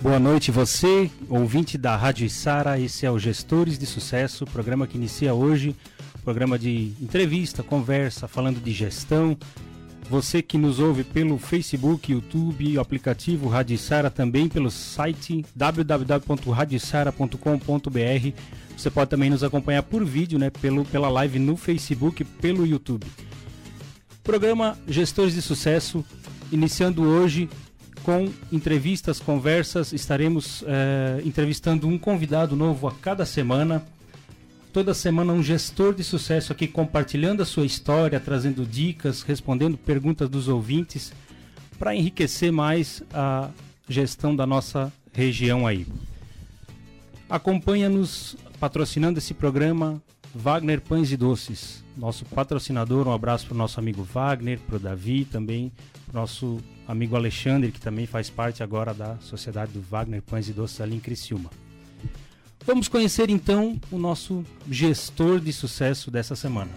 Boa noite, você, ouvinte da Rádio Sara. Esse é o Gestores de Sucesso, programa que inicia hoje, programa de entrevista, conversa, falando de gestão. Você que nos ouve pelo Facebook, YouTube, o aplicativo Rádio Sara, também pelo site www.radiosara.com.br. Você pode também nos acompanhar por vídeo, né, pelo, pela live no Facebook, pelo YouTube. Programa Gestores de Sucesso, iniciando hoje com entrevistas, conversas. Estaremos é, entrevistando um convidado novo a cada semana. Toda semana um gestor de sucesso aqui compartilhando a sua história, trazendo dicas, respondendo perguntas dos ouvintes para enriquecer mais a gestão da nossa região aí. Acompanha-nos patrocinando esse programa Wagner Pães e Doces, nosso patrocinador. Um abraço para o nosso amigo Wagner, para o Davi também, nosso amigo Alexandre, que também faz parte agora da Sociedade do Wagner Pães e Doces ali em Criciúma. Vamos conhecer então o nosso gestor de sucesso dessa semana.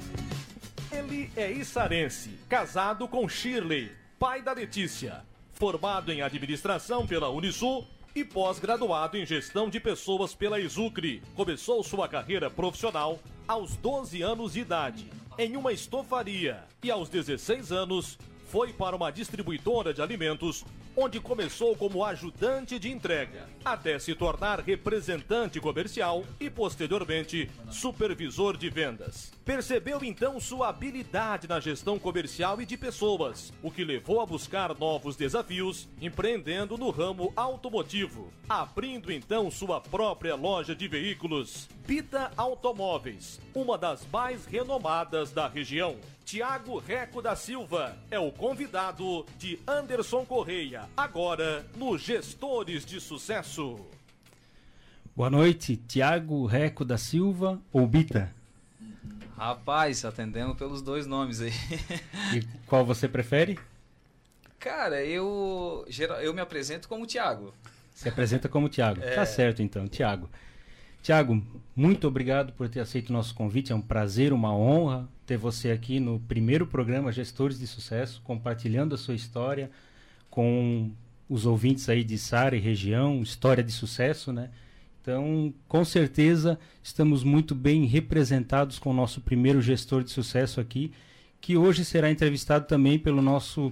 Ele é issarense, casado com Shirley, pai da Letícia, formado em administração pela Unisul e pós-graduado em gestão de pessoas pela Exucre. Começou sua carreira profissional aos 12 anos de idade, em uma estofaria, e aos 16 anos foi para uma distribuidora de alimentos, onde começou como ajudante de entrega, até se tornar representante comercial e, posteriormente, supervisor de vendas. Percebeu então sua habilidade na gestão comercial e de pessoas, o que levou a buscar novos desafios, empreendendo no ramo automotivo, abrindo então sua própria loja de veículos, Bita Automóveis, uma das mais renomadas da região. Tiago Reco da Silva é o convidado de Anderson Correia, agora no Gestores de Sucesso. Boa noite, Tiago Reco da Silva ou Bita? Rapaz, atendendo pelos dois nomes aí. e qual você prefere? Cara, eu eu me apresento como Tiago. Se apresenta como Tiago. É... Tá certo então, Tiago. Tiago, muito obrigado por ter aceito o nosso convite. É um prazer, uma honra ter você aqui no primeiro programa Gestores de Sucesso, compartilhando a sua história com os ouvintes aí de Sara e região, história de sucesso, né? Então, com certeza, estamos muito bem representados com o nosso primeiro gestor de sucesso aqui, que hoje será entrevistado também pelo nosso,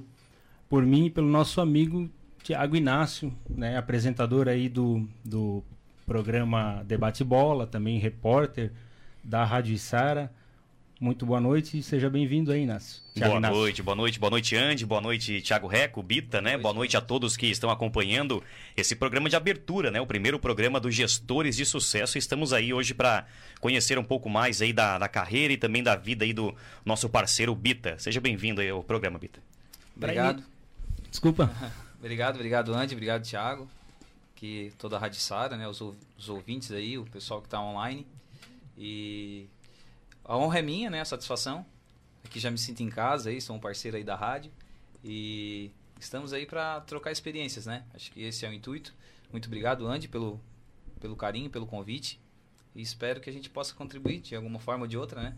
por mim e pelo nosso amigo Tiago Inácio, né, apresentador aí do, do programa Debate Bola, também repórter da Rádio Isara. Muito boa noite e seja bem-vindo aí, Inácio. Thiago boa Inácio. noite, boa noite, boa noite, Andy, boa noite, Thiago Reco, Bita, né? Boa noite. boa noite a todos que estão acompanhando esse programa de abertura, né? O primeiro programa dos gestores de sucesso. Estamos aí hoje para conhecer um pouco mais aí da, da carreira e também da vida aí do nosso parceiro Bita. Seja bem-vindo aí ao programa, Bita. Obrigado. Desculpa. obrigado, obrigado, Andy, obrigado, Thiago que toda a Rádio Sara, né, os, os ouvintes aí, o pessoal que está online. E a honra é minha, né, a satisfação. Aqui já me sinto em casa aí, sou um parceiro aí da rádio. E estamos aí para trocar experiências, né? Acho que esse é o intuito. Muito obrigado, Andy, pelo, pelo carinho, pelo convite. E espero que a gente possa contribuir de alguma forma ou de outra, né?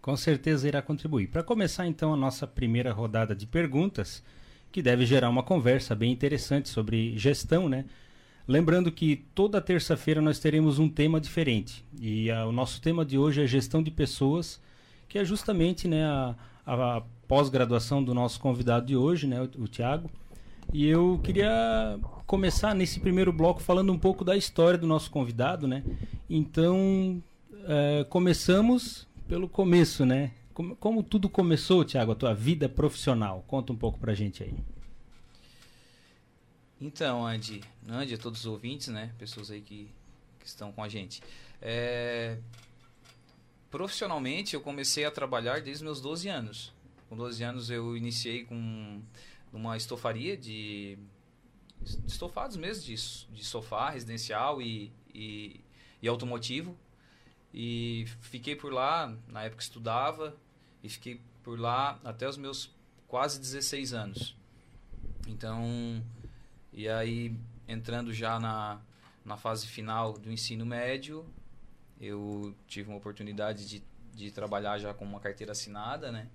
Com certeza irá contribuir. Para começar então a nossa primeira rodada de perguntas, que deve gerar uma conversa bem interessante sobre gestão, né? Lembrando que toda terça-feira nós teremos um tema diferente. E a, o nosso tema de hoje é gestão de pessoas, que é justamente né, a, a, a pós-graduação do nosso convidado de hoje, né, o, o Tiago. E eu queria começar nesse primeiro bloco falando um pouco da história do nosso convidado, né? Então, é, começamos pelo começo, né? Como, como tudo começou, Tiago, a tua vida profissional? Conta um pouco pra gente aí. Então, Andy, Andy, a todos os ouvintes, né? Pessoas aí que, que estão com a gente. É... Profissionalmente, eu comecei a trabalhar desde meus 12 anos. Com 12 anos, eu iniciei com uma estofaria de, estofados mesmo, de, de sofá residencial e, e, e automotivo. E fiquei por lá, na época estudava, e fiquei por lá até os meus quase 16 anos. Então, e aí entrando já na, na fase final do ensino médio, eu tive uma oportunidade de, de trabalhar já com uma carteira assinada, né?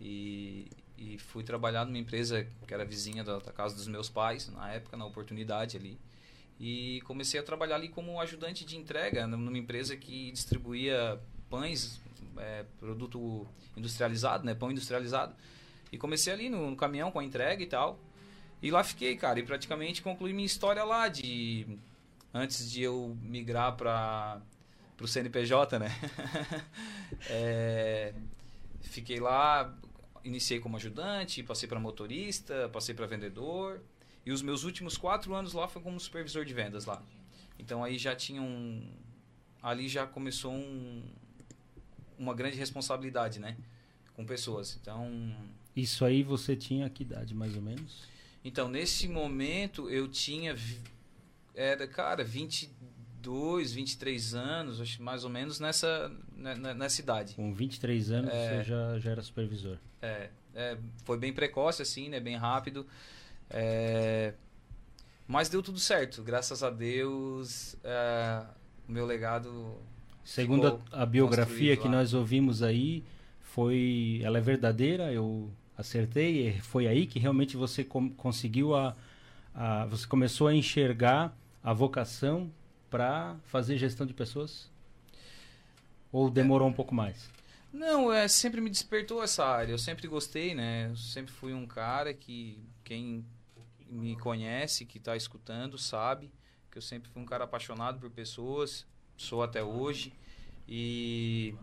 E, e fui trabalhar numa empresa que era vizinha da, da, casa dos meus pais, na época, na oportunidade ali. E comecei a trabalhar ali como ajudante de entrega numa empresa que distribuía pães, é, produto industrializado, né, pão industrializado. E comecei ali no, no caminhão com a entrega e tal. E lá fiquei, cara, e praticamente concluí minha história lá de antes de eu migrar para o CNPJ, né? é, fiquei lá, iniciei como ajudante, passei para motorista, passei para vendedor. E os meus últimos quatro anos lá foi como supervisor de vendas lá. Então aí já tinha um. Ali já começou um, uma grande responsabilidade, né? Com pessoas. Então. Isso aí você tinha que idade, mais ou menos? Então, nesse momento eu tinha. Era, cara, 22, 23 anos, acho mais ou menos nessa, né, né, nessa idade. Com 23 anos é, você já, já era supervisor. É, é, foi bem precoce, assim, né? Bem rápido. É, mas deu tudo certo, graças a Deus. É, o meu legado. Segundo a, a biografia que nós ouvimos aí, foi, ela é verdadeira. Eu acertei. Foi aí que realmente você conseguiu a, a, você começou a enxergar a vocação para fazer gestão de pessoas? Ou demorou um pouco mais? Não, é sempre me despertou essa área. Eu sempre gostei, né? Eu sempre fui um cara que quem me conhece, que está escutando, sabe que eu sempre fui um cara apaixonado por pessoas, sou até hoje. E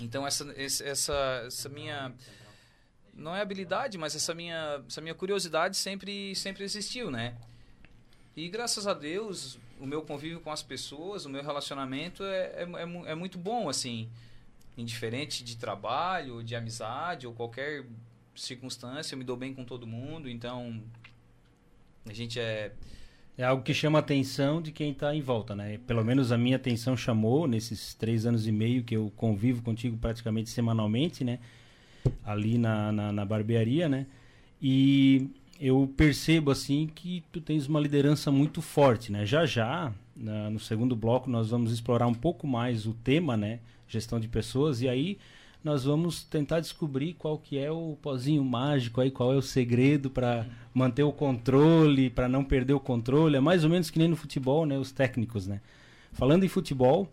então essa essa essa minha não é habilidade, mas essa minha essa minha curiosidade sempre sempre existiu, né? E graças a Deus, o meu convívio com as pessoas, o meu relacionamento é, é, é, é muito bom, assim. Indiferente de trabalho, de amizade ou qualquer circunstância, eu me dou bem com todo mundo, então a gente é. É algo que chama a atenção de quem está em volta, né? Pelo menos a minha atenção chamou nesses três anos e meio que eu convivo contigo praticamente semanalmente, né? Ali na, na, na barbearia, né? E eu percebo assim que tu tens uma liderança muito forte, né? Já já, na, no segundo bloco, nós vamos explorar um pouco mais o tema, né? Gestão de pessoas e aí nós vamos tentar descobrir qual que é o pozinho mágico aí, qual é o segredo para manter o controle, para não perder o controle. É mais ou menos que nem no futebol, né? Os técnicos, né? Falando em futebol,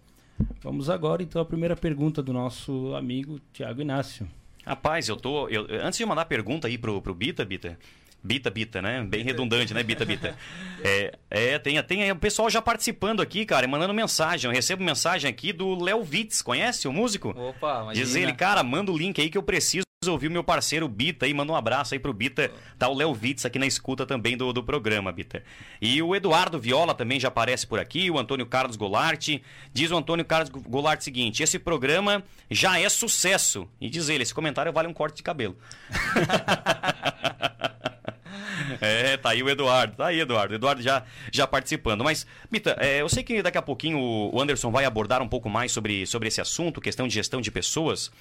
vamos agora então à primeira pergunta do nosso amigo Tiago Inácio. Rapaz, eu tô. Eu, antes de mandar a pergunta aí pro, pro Bita, Bita, Bita, Bita, né? Bem redundante, né? Bita, Bita. É, é tem, tem o pessoal já participando aqui, cara, mandando mensagem. Eu recebo mensagem aqui do Léo Witz, conhece o músico? Opa, imagina. Diz ele, cara, manda o link aí que eu preciso ouvir o meu parceiro Bita aí, manda um abraço aí pro Bita. Tá o Léo Witz aqui na escuta também do, do programa, Bita. E o Eduardo Viola também já aparece por aqui, o Antônio Carlos Goulart. Diz o Antônio Carlos Goulart o seguinte: esse programa já é sucesso. E diz ele, esse comentário vale um corte de cabelo. É, tá aí o Eduardo. Tá aí, Eduardo. Eduardo já, já participando. Mas, Mita, é, eu sei que daqui a pouquinho o Anderson vai abordar um pouco mais sobre, sobre esse assunto, questão de gestão de pessoas.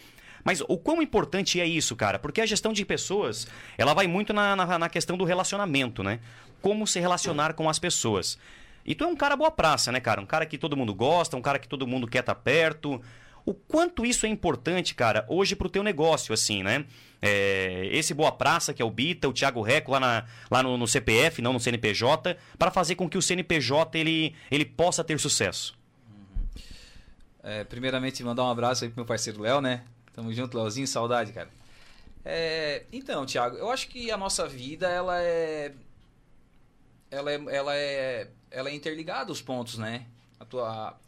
Mas o quão importante é isso, cara? Porque a gestão de pessoas, ela vai muito na, na, na questão do relacionamento, né? Como se relacionar com as pessoas. E tu é um cara boa praça, né, cara? Um cara que todo mundo gosta, um cara que todo mundo quer estar tá perto. O quanto isso é importante, cara, hoje pro teu negócio, assim, né? É, esse Boa Praça, que é o Bita, o Thiago Reco lá, na, lá no, no, CPF, não no CNPJ, para fazer com que o CNPJ ele, ele possa ter sucesso. Uhum. É, primeiramente, mandar um abraço aí pro meu parceiro Léo, né? Tamo junto, Léozinho, saudade, cara. É, então, Thiago, eu acho que a nossa vida, ela é... Ela é, ela é, ela é interligada os pontos, né? A tua,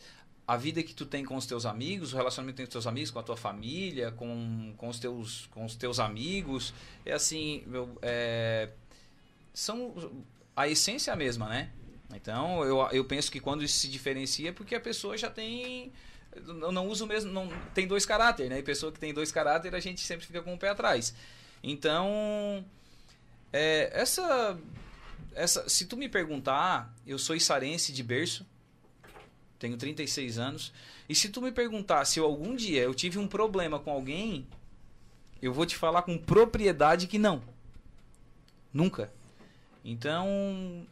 a vida que tu tem com os teus amigos, o relacionamento com os teus amigos, com a tua família, com, com, os, teus, com os teus amigos, é assim, meu, é, são a essência é a mesma, né? Então, eu, eu penso que quando isso se diferencia é porque a pessoa já tem não, não usa o mesmo, não tem dois caráteres, né? E pessoa que tem dois caráteres, a gente sempre fica com o pé atrás. Então, é, essa essa se tu me perguntar, eu sou içarense de berço, tenho 36 anos. E se tu me perguntar se eu, algum dia eu tive um problema com alguém, eu vou te falar com propriedade que não. Nunca. Então,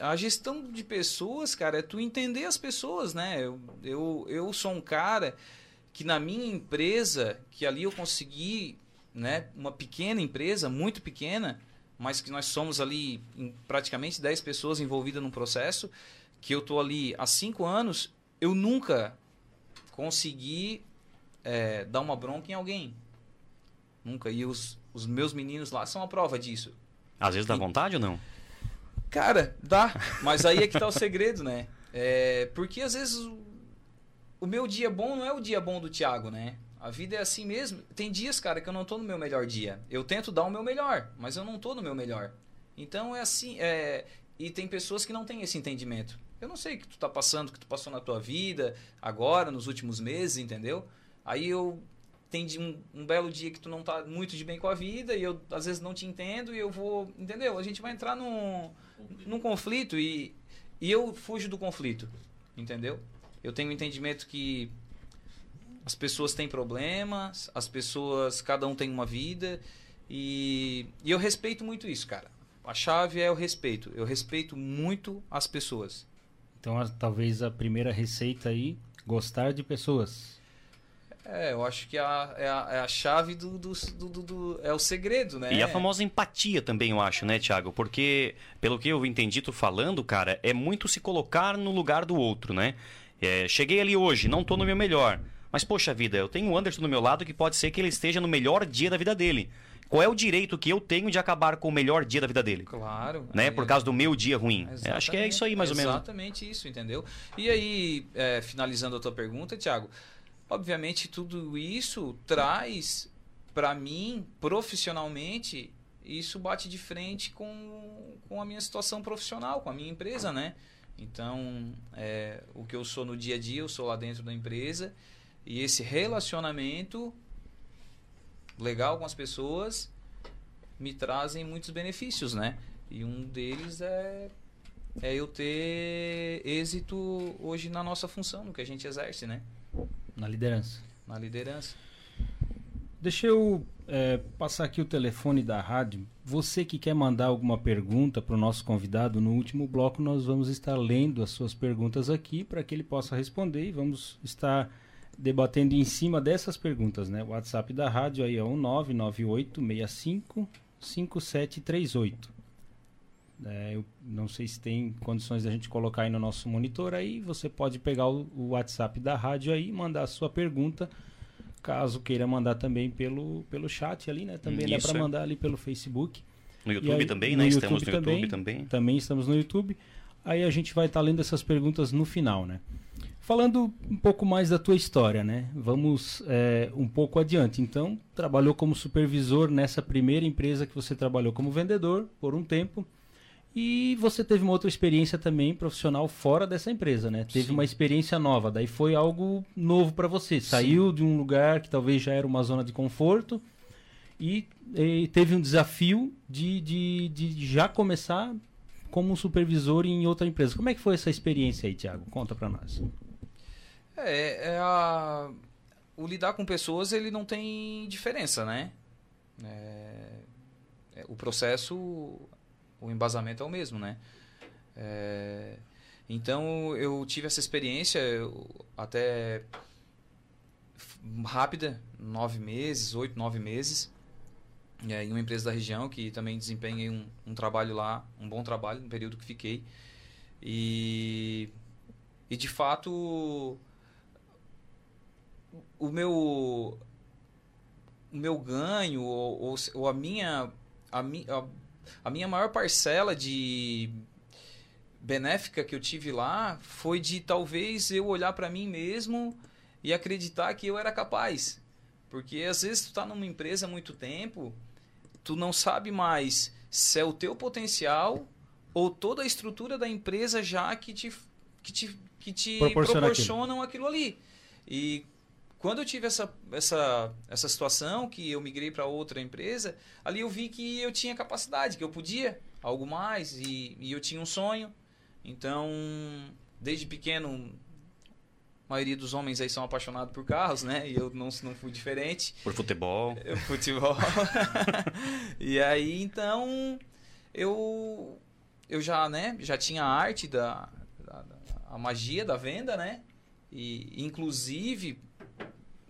a gestão de pessoas, cara, é tu entender as pessoas, né? Eu, eu, eu sou um cara que na minha empresa, que ali eu consegui né, uma pequena empresa, muito pequena, mas que nós somos ali praticamente 10 pessoas envolvidas num processo, que eu tô ali há 5 anos, eu nunca consegui é, dar uma bronca em alguém. Nunca. E os, os meus meninos lá são a prova disso. Às vezes dá E- vontade ou não? Cara, dá. Mas aí é que tá o segredo, né? É, porque às vezes o, o meu dia bom não é o dia bom do Thiago, né? A vida é assim mesmo. Tem dias, cara, que eu não tô no meu melhor dia. Eu tento dar o meu melhor, mas eu não tô no meu melhor. Então é assim. É... E tem pessoas que não têm esse entendimento. Eu não sei o que tu tá passando, o que tu passou na tua vida, agora, nos últimos meses, entendeu? Aí eu. Tem de um, um belo dia que tu não tá muito de bem com a vida e eu às vezes não te entendo e eu vou. Entendeu? A gente vai entrar num, num conflito e, e eu fujo do conflito. Entendeu? Eu tenho o entendimento que as pessoas têm problemas, as pessoas, cada um tem uma vida e, e eu respeito muito isso, cara. A chave é o respeito. Eu respeito muito as pessoas. Então, talvez a primeira receita aí, gostar de pessoas. É, eu acho que é a, é a, é a chave do, do, do, do- É o segredo, né? E a famosa empatia também, eu acho, né, Thiago? Porque, pelo que eu entendi tu falando, cara, é muito se colocar no lugar do outro, né? É, cheguei ali hoje, não tô no meu melhor. Mas, poxa vida, eu tenho o Anderson do meu lado que pode ser que ele esteja no melhor dia da vida dele. Qual é o direito que eu tenho de acabar com o melhor dia da vida dele? Claro. Né? é- Por causa do meu dia ruim. É, acho que é isso aí, mais ou menos. Exatamente isso, entendeu? E aí, é, finalizando a tua pergunta, Thiago, obviamente tudo isso traz para mim, profissionalmente, isso bate de frente com, com a minha situação profissional, com a minha empresa, né? Então, é, o que eu sou no dia a dia, eu sou lá dentro da empresa, e esse relacionamento legal com as pessoas me trazem muitos benefícios, né? E um deles é, é eu ter êxito hoje na nossa função, no que a gente exerce, né? Na liderança. Na liderança. Deixa eu é, passar aqui o telefone da rádio. Você que quer mandar alguma pergunta para o nosso convidado, no último bloco nós vamos estar lendo as suas perguntas aqui para que ele possa responder e vamos estar debatendo em cima dessas perguntas, né? O WhatsApp da rádio aí é o 99865 5738. É, eu não sei se tem condições da gente colocar aí no nosso monitor aí. Você pode pegar o, o WhatsApp da rádio aí e mandar a sua pergunta. Caso queira mandar também pelo, pelo chat ali, né? Também dá Isso, para é. mandar ali pelo Facebook. No YouTube aí, também, no né? YouTube Estamos no YouTube também. também. Também estamos no YouTube. Aí a gente vai estar lendo essas perguntas no final, né? Falando um pouco mais da tua história, né? Vamos é, um pouco adiante. Então, trabalhou como supervisor nessa primeira empresa que você trabalhou como vendedor por um tempo. E você teve uma outra experiência também profissional fora dessa empresa, né? Teve Sim. uma experiência nova. Daí foi algo novo para você. Saiu de um lugar que talvez já era uma zona de conforto e, eh, teve um desafio de, de, de já começar como um supervisor em outra empresa. Como é que foi essa experiência aí, Thiago? Conta para nós. É, é a... o lidar com pessoas ele não tem diferença, né? É, é, o processo, o embasamento é o mesmo, né? É, então eu tive essa experiência até rápida, nove meses, oito, nove meses, é, em uma empresa da região que também desempenhei um, um trabalho lá, um bom trabalho no período que fiquei. E, e de fato o meu o meu ganho ou, ou, ou a minha a, mi, a, a minha maior parcela de benéfica que eu tive lá foi de talvez eu olhar para mim mesmo e acreditar que eu era capaz. Porque às vezes tu tá numa empresa há muito tempo tu não sabe mais se é o teu potencial ou toda a estrutura da empresa já que te que te, que te Proporciona proporcionam aquilo ali. E quando eu tive essa, essa, essa situação, que eu migrei para outra empresa, ali eu vi que eu tinha capacidade, que eu podia algo mais e, e eu tinha um sonho. Então, desde pequeno, a maioria dos homens aí são apaixonados por carros, né? E eu não, não fui diferente. Por futebol. Futebol. e aí, então, eu, eu já, né, já tinha a arte da, da, da- a magia da venda, né? E, inclusive,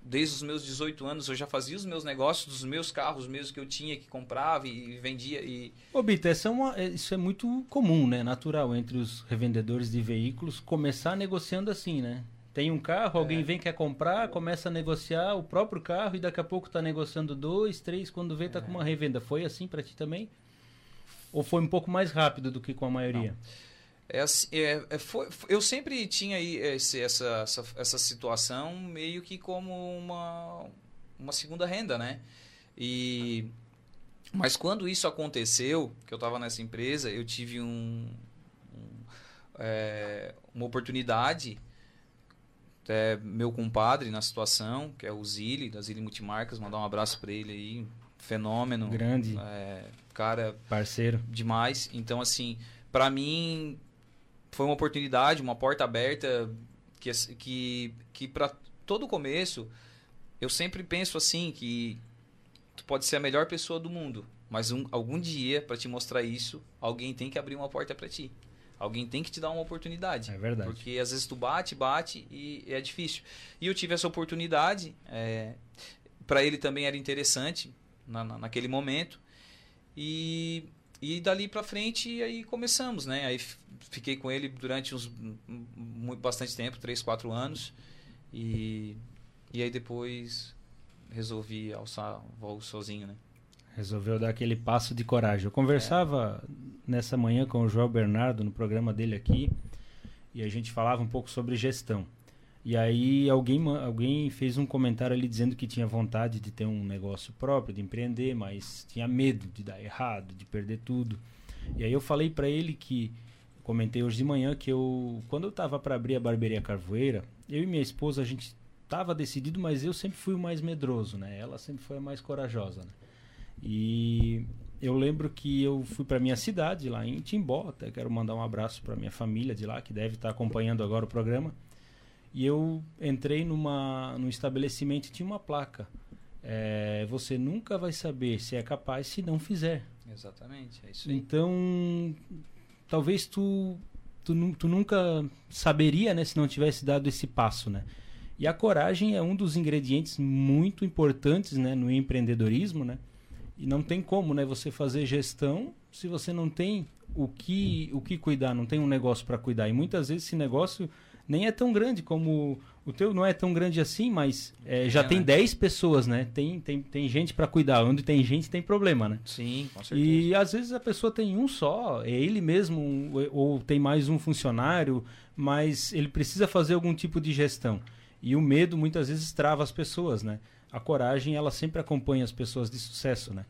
desde os meus 18 anos eu já fazia os meus negócios dos meus carros mesmo que eu tinha que comprava e vendia e Ô Bita, essa é uma, é, isso é muito comum, né? Natural entre os revendedores de veículos começar negociando assim, né? Tem um carro, alguém é. vem quer comprar, começa a negociar o próprio carro e daqui a pouco está negociando dois, três, quando vê tá é. com uma revenda. Foi assim para ti também? Ou foi um pouco mais rápido do que com a maioria? Não. É, é, é, foi, eu sempre tinha aí esse, essa, essa, essa situação meio que como uma, uma segunda renda, né? E, mas quando isso aconteceu, que eu estava nessa empresa, eu tive um, um é, uma oportunidade até meu compadre na situação, que é o Zili, da Zili Multimarcas, mandar um abraço para ele aí, fenômeno. Grande. É, cara. Parceiro. Demais. Então, assim, para mim, foi uma oportunidade, uma porta aberta que, que, que para todo começo, eu sempre penso assim que tu pode ser a melhor pessoa do mundo, mas um, algum dia, para te mostrar isso, alguém tem que abrir uma porta para ti. Alguém tem que te dar uma oportunidade. É verdade. Porque às vezes tu bate, bate e é difícil. E eu tive essa oportunidade. É, para ele também era interessante na, na, naquele momento. E, e dali para frente aí começamos, né? Aí fiquei com ele durante uns muito, bastante tempo, três, quatro anos. E, e aí depois resolvi alçar voo sozinho, né? Resolveu dar aquele passo de coragem. Eu conversava é. nessa manhã com o João Bernardo no programa dele aqui e a gente falava um pouco sobre gestão. E aí alguém, alguém fez um comentário ali dizendo que tinha vontade de ter um negócio próprio, de empreender, mas tinha medo de dar errado, de perder tudo. E aí eu falei para ele que comentei hoje de manhã que eu, quando eu estava para abrir a barbearia Carvoeira, eu e minha esposa a gente estava decidido, mas eu sempre fui o mais medroso, né? Ela sempre foi a mais corajosa, né? E eu lembro que eu fui para minha cidade lá em Timbó, até quero mandar um abraço para minha família de lá que deve estar tá acompanhando agora o programa. E eu entrei numa num estabelecimento e tinha uma placa. É, você nunca vai saber se é capaz se não fizer. Exatamente, é isso aí. Então, talvez tu, tu, tu nunca saberia, né, se não tivesse dado esse passo, né? E a coragem é um dos ingredientes muito importantes, né, no empreendedorismo, né? E não tem como, né, você fazer gestão se você não tem o que o que cuidar, não tem um negócio para cuidar. E muitas vezes esse negócio nem é tão grande como o teu não é tão grande assim, mas é, já é, tem né? 10 pessoas, né? Tem, tem, tem gente para cuidar. Onde tem gente, tem problema, né? Sim, com certeza. E às vezes a pessoa tem um só, é ele mesmo, ou tem mais um funcionário, mas ele precisa fazer algum tipo de gestão. E o medo muitas vezes trava as pessoas, né? A coragem, ela sempre acompanha as pessoas de sucesso, né?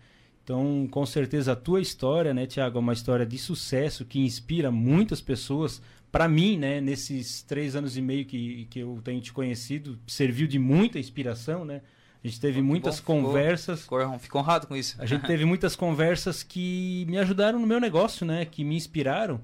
Então, com certeza, a tua história, né, Tiago, é uma história de sucesso que inspira muitas pessoas para mim, né, nesses três anos e meio que, que eu tenho te conhecido, serviu de muita inspiração, né? A gente teve muitas bom, conversas. Ficou, ficou honrado com isso. A gente teve muitas conversas que me ajudaram no meu negócio, né? Que me inspiraram.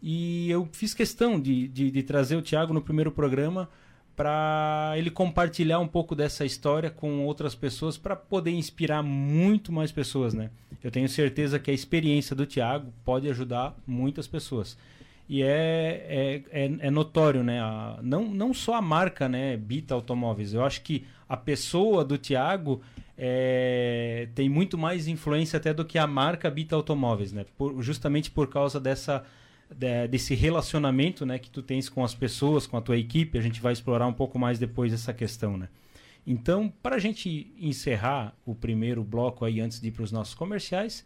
E eu fiz questão de, de, de trazer o Thiago no primeiro programa para ele compartilhar um pouco dessa história com outras pessoas para poder inspirar muito mais pessoas, né? Eu tenho certeza que a experiência do Thiago pode ajudar muitas pessoas e é, é, é, é, notório, né? A, não, não só a marca, né, Bita Automóveis. Eu acho que a pessoa do Tiago é, tem muito mais influência até do que a marca Bita Automóveis, né? Por, justamente por causa dessa de, desse relacionamento, né, que tu tens com as pessoas, com a tua equipe. A gente vai explorar um pouco mais depois essa questão, né? Então, para a gente encerrar o primeiro bloco aí antes de ir para os nossos comerciais,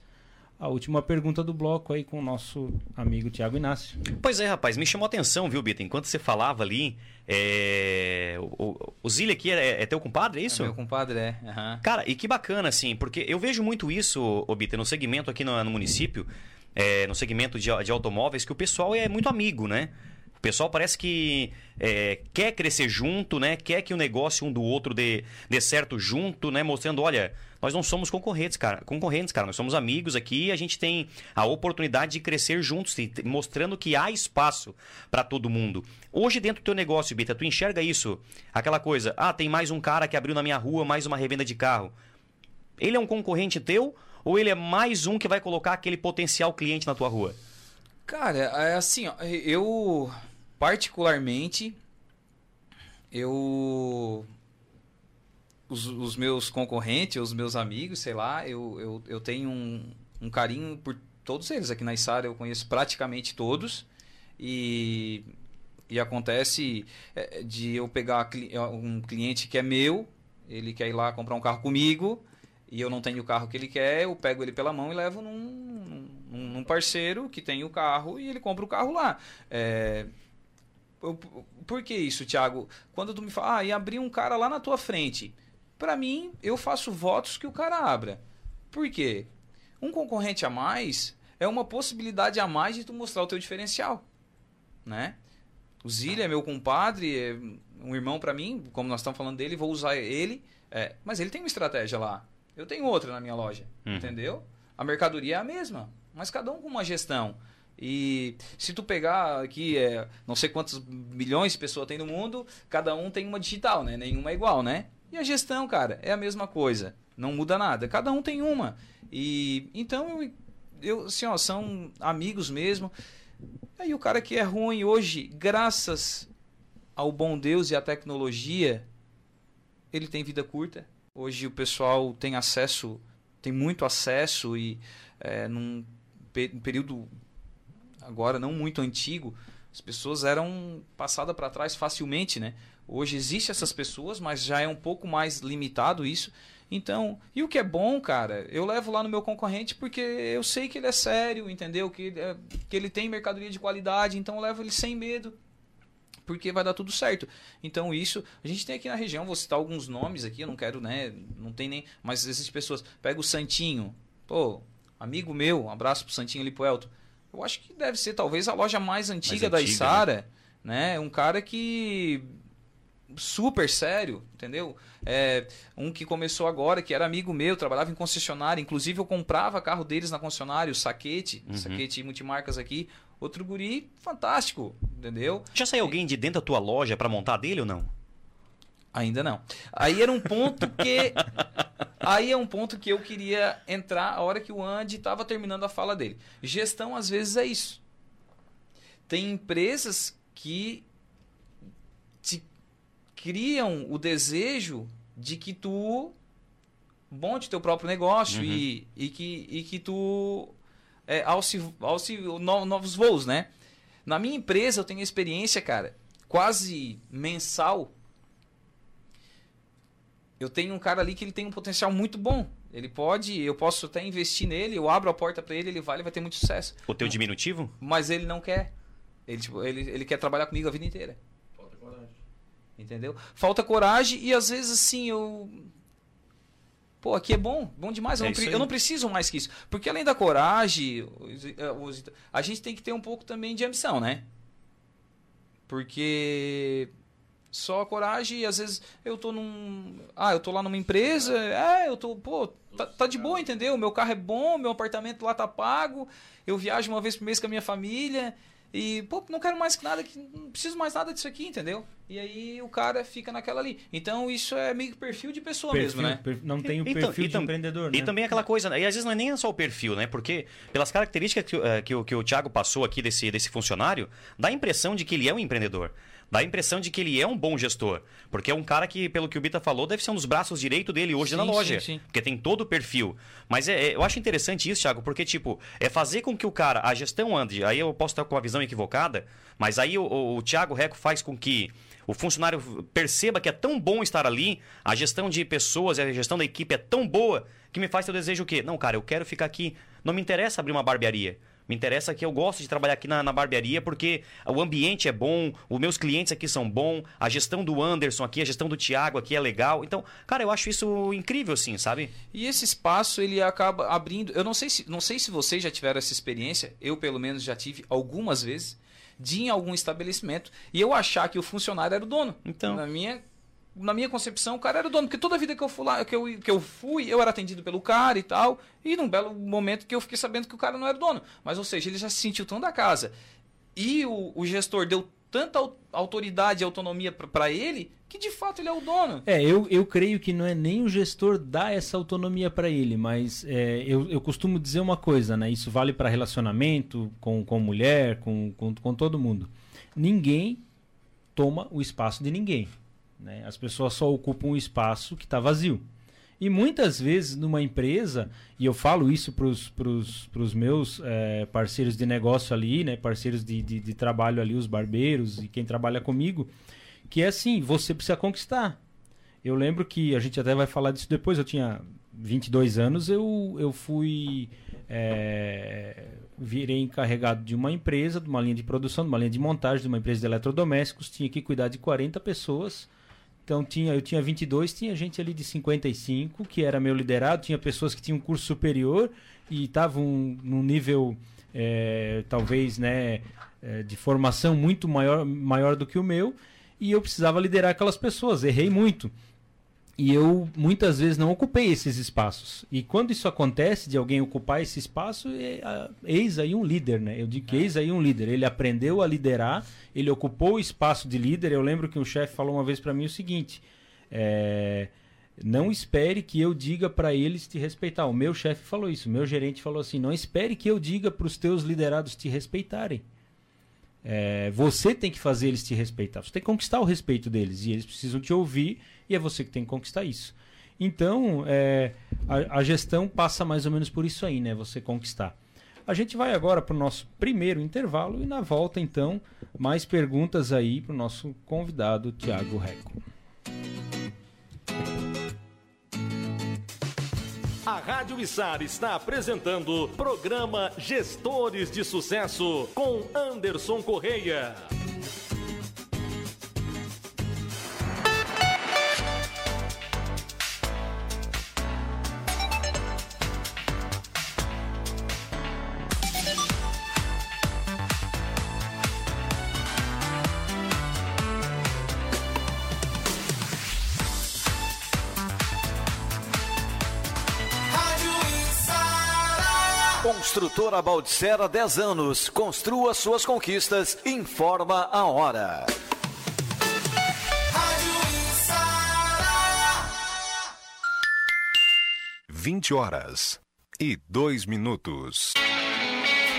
a última pergunta do bloco aí com o nosso amigo Tiago Inácio. Pois é, rapaz, me chamou a atenção, viu, Bita? Enquanto você falava ali, é... o, o Zília aqui é, é, teu compadre, é isso? É meu compadre, é. Uhum. Cara, e que bacana, assim, porque eu vejo muito isso, ô Bita, no segmento aqui no, no município, é, no segmento de, de automóveis, que o pessoal é muito amigo, né? O pessoal parece que é, quer crescer junto, né? Quer que o negócio um do outro dê, dê certo junto, né? Mostrando, olha, nós não somos concorrentes, cara. Concorrentes, cara. Nós somos amigos aqui a gente tem a oportunidade de crescer juntos, mostrando que há espaço para todo mundo. Hoje, dentro do teu negócio, Bita, tu enxerga isso? Aquela coisa, ah, tem mais um cara que abriu na minha rua mais uma revenda de carro. Ele é um concorrente teu ou ele é mais um que vai colocar aquele potencial cliente na tua rua? Cara, é assim, ó, eu particularmente eu os, os, meus concorrentes, os meus amigos, sei lá, eu, eu, eu tenho um, um carinho por todos eles. Aqui na Isara eu conheço praticamente todos. E, e acontece é, de eu pegar um cliente que é meu, ele quer ir lá comprar um carro comigo, e eu não tenho o carro que ele quer, eu pego ele pela mão e levo num, num, num parceiro que tem o carro e ele compra o carro lá. É, por que isso, Thiago? Quando tu me fala, ah, e abrir um cara lá na tua frente. Para mim, eu faço votos que o cara abra. Por quê? Um concorrente a mais é uma possibilidade a mais de tu mostrar o teu diferencial, né? O Zília é meu compadre, é um irmão para mim, como nós estamos falando dele, vou usar ele, é, mas ele tem uma estratégia lá. Eu tenho outra na minha loja, uhum. entendeu? A mercadoria é a mesma, mas cada um com uma gestão. E se tu pegar aqui, é, não sei quantos milhões de pessoas tem no mundo, cada um tem uma digital, né? Nenhuma é igual, né? E a gestão, cara, é a mesma coisa. Não muda nada. Cada um tem uma. E então eu, eu assim, ó, são amigos mesmo. Aí o cara que é ruim hoje, graças ao bom Deus e à tecnologia, ele tem vida curta. Hoje o pessoal tem acesso, tem muito acesso e é, num período agora não muito antigo, as pessoas eram passadas para trás facilmente, né? Hoje existe essas pessoas, mas já é um pouco mais limitado isso. Então, e o que é bom, cara, eu levo lá no meu concorrente porque eu sei que ele é sério, entendeu? Que, é, que ele tem mercadoria de qualidade, então eu levo ele sem medo. Porque vai dar tudo certo. Então, isso, a gente tem aqui na região, vou citar alguns nomes aqui, eu não quero, né? Não tem nem. Mas existem pessoas. Pega o Santinho, pô, amigo meu, um abraço pro Santinho ali pro Elton. Eu acho que deve ser talvez a loja mais antiga, mais da Isara, né? né? Um cara que super sério, entendeu? É, um que começou agora, que era amigo meu, trabalhava em concessionária, inclusive eu comprava carro deles na concessionária, o Saquete, uhum. Saquete multimarcas aqui. Outro guri fantástico, entendeu? Já saiu alguém de dentro da tua loja para montar dele ou não? Ainda não. Aí era um ponto que. aí é um ponto que eu queria entrar a hora que o Andy estava terminando a fala dele. Gestão, às vezes, é isso. Tem empresas que te criam o desejo de que tu monte teu próprio negócio uhum. e, e, que, e que tu é, alce, alce no, novos voos, né? Na minha empresa eu tenho experiência, cara, quase mensal eu tenho um cara ali que ele tem um potencial muito bom. Ele pode, eu posso até investir nele, eu abro a porta para ele, ele vai, ele vai ter muito sucesso. O teu diminutivo? Mas ele não quer. Ele, tipo, ele, ele quer trabalhar comigo a vida inteira. Falta coragem. Entendeu? Falta coragem e às vezes assim, eu Pô, aqui é bom, bom demais. Eu, é não, eu, não, preciso mais que isso. Porque além da coragem, a gente tem que ter um pouco também de ambição, né? Porque só a coragem e às vezes eu tô num. Ah, eu tô lá numa empresa, é, eu tô, pô, tá, tá de boa, entendeu? Meu carro é bom, meu apartamento lá tá pago, eu viajo uma vez por mês com a minha família. E, pô, não quero mais nada, não preciso mais nada disso aqui, entendeu? E aí o cara fica naquela ali. Então isso é meio que perfil de pessoa perfil, mesmo, né? não tem o então, perfil de empreendedor, né? E também aquela coisa, e às vezes não é nem só o perfil, né? Porque pelas características que, uh, que, o, que o Thiago passou aqui desse, desse funcionário, dá a impressão de que ele é um empreendedor dá a impressão de que ele é um bom gestor. Porque é um cara que, pelo que o Bita falou, deve ser um dos braços direito dele hoje sim, na loja. Sim, sim. Porque tem todo o perfil. Mas é, é, eu acho interessante isso, Thiago, porque, tipo, é fazer com que o cara, a gestão ande. Aí eu posso estar com uma visão equivocada, mas aí o, o, o Thiago Reco faz com que o funcionário perceba que é tão bom estar ali, a gestão de pessoas, a gestão da equipe é tão boa, que me faz ter o desejo o quê? Não, cara, eu quero ficar aqui. Não me interessa abrir uma barbearia. Me interessa que eu gosto de trabalhar aqui na, na, barbearia porque o ambiente é bom, os meus clientes aqui são bons, a gestão do Anderson aqui, a gestão do Thiago aqui é legal. Então, cara, eu acho isso incrível, assim, sabe? E esse espaço, ele acaba abrindo. Eu não sei se, não sei se vocês já tiveram essa experiência, eu pelo menos já tive algumas vezes, de em algum estabelecimento e eu achar que o funcionário era o dono. Então. Na minha na minha concepção, o cara era o dono. Porque toda a vida que eu, fui lá, que, eu, que eu fui, eu era atendido pelo cara e tal. E num belo momento que eu fiquei sabendo que o cara não era o dono. Mas, ou seja, ele já se sentiu tão da casa. E o, o gestor deu tanta autoridade e autonomia para ele que de fato ele é o dono. É, eu, eu creio que não é nem o gestor dar essa autonomia para ele, mas é, eu, eu costumo dizer uma coisa, né? Isso vale para relacionamento com, com mulher, com, com, com todo mundo. Ninguém toma o espaço de ninguém. Né? As pessoas só ocupam um espaço que está vazio. E muitas vezes numa empresa, e eu falo isso para os meus é, parceiros de negócio ali, né, parceiros de, de, de, trabalho ali, os barbeiros e quem trabalha comigo, que é assim, você precisa conquistar. Eu lembro que, a gente até vai falar disso depois, eu tinha 22 anos, eu, eu fui. É, virei encarregado de uma empresa, de uma linha de produção, de uma linha de montagem, de uma empresa de eletrodomésticos, tinha que cuidar de 40 pessoas então tinha, eu tinha 22, tinha gente ali de 55 que era meu liderado, tinha pessoas que tinham curso superior e estavam num nível é, talvez né, é, de formação muito maior, maior do que o meu e eu precisava liderar aquelas pessoas. Errei muito. E eu muitas vezes não ocupei esses espaços. E quando isso acontece, de alguém ocupar esse espaço, é, eis aí um líder, né? Eu digo que é. eis aí um líder. Ele aprendeu a liderar, ele ocupou o espaço de líder. Eu lembro que um chefe falou uma vez para mim o seguinte: é, não espere que eu diga para eles te respeitar. O meu chefe falou isso, o meu gerente falou assim: não espere que eu diga para os teus liderados te respeitarem. É, você tem que fazer eles te respeitar. Você tem que conquistar o respeito deles e eles precisam te ouvir e é você que tem que conquistar isso. Então, é, a, a, gestão passa mais ou menos por isso aí, né? Você conquistar. A gente vai agora para o nosso primeiro intervalo e na volta, então, mais perguntas aí para o nosso convidado, Tiago Reco. A Rádio Içar está apresentando programa Gestores de Sucesso com Anderson Correia. Construtora Baldissera 10 anos. Construa suas conquistas. Informa a hora. 20 horas e 2 minutos.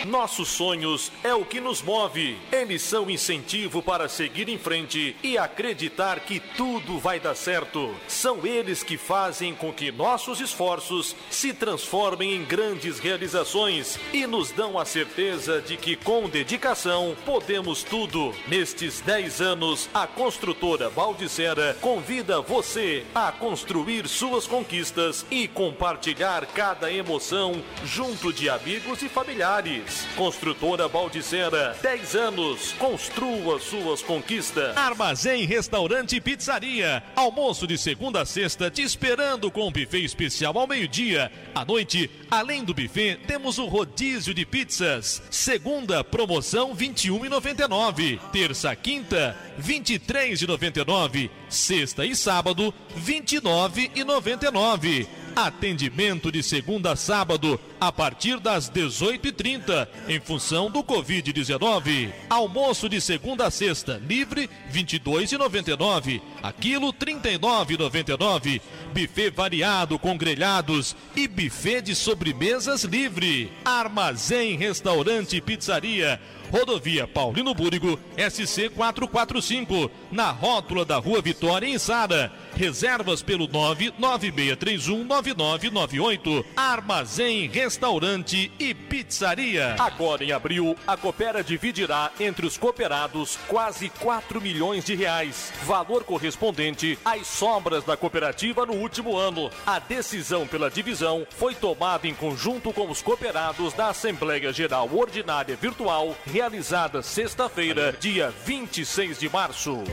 Nossos sonhos é o que nos move. Eles são incentivo para seguir em frente e acreditar que tudo vai dar certo. São eles que fazem com que nossos esforços se transformem em grandes realizações e nos dão a certeza de que com dedicação podemos tudo. Nestes 10 anos, a construtora Baldicera convida você a construir suas conquistas e compartilhar cada emoção junto de amigos e familiares. Construtora Baldicera, 10 anos. Construa suas conquistas. Armazém, restaurante e pizzaria. Almoço de segunda a sexta, te esperando com um buffet especial ao meio-dia. À noite, além do buffet, temos o rodízio de pizzas. Segunda, promoção 21,99. Terça, quinta, 23,99. Sexta e sábado, 29,99. Atendimento de segunda a sábado, a partir das 18h30, em função do Covid-19. Almoço de segunda a sexta, livre, R$ 22,99. Aquilo, R$ 39,99. Buffet variado com grelhados e buffet de sobremesas livre. Armazém, restaurante e pizzaria Rodovia Paulino Búrigo, SC 445, na rótula da Rua Vitória, em Sara. Reservas pelo 996319998. Armazém, restaurante e pizzaria. Agora em abril, a Coopera dividirá entre os cooperados quase 4 milhões de reais, valor correspondente às sobras da cooperativa no último ano. A decisão pela divisão foi tomada em conjunto com os cooperados da Assembleia Geral Ordinária Virtual realizada sexta-feira, dia 26 de março.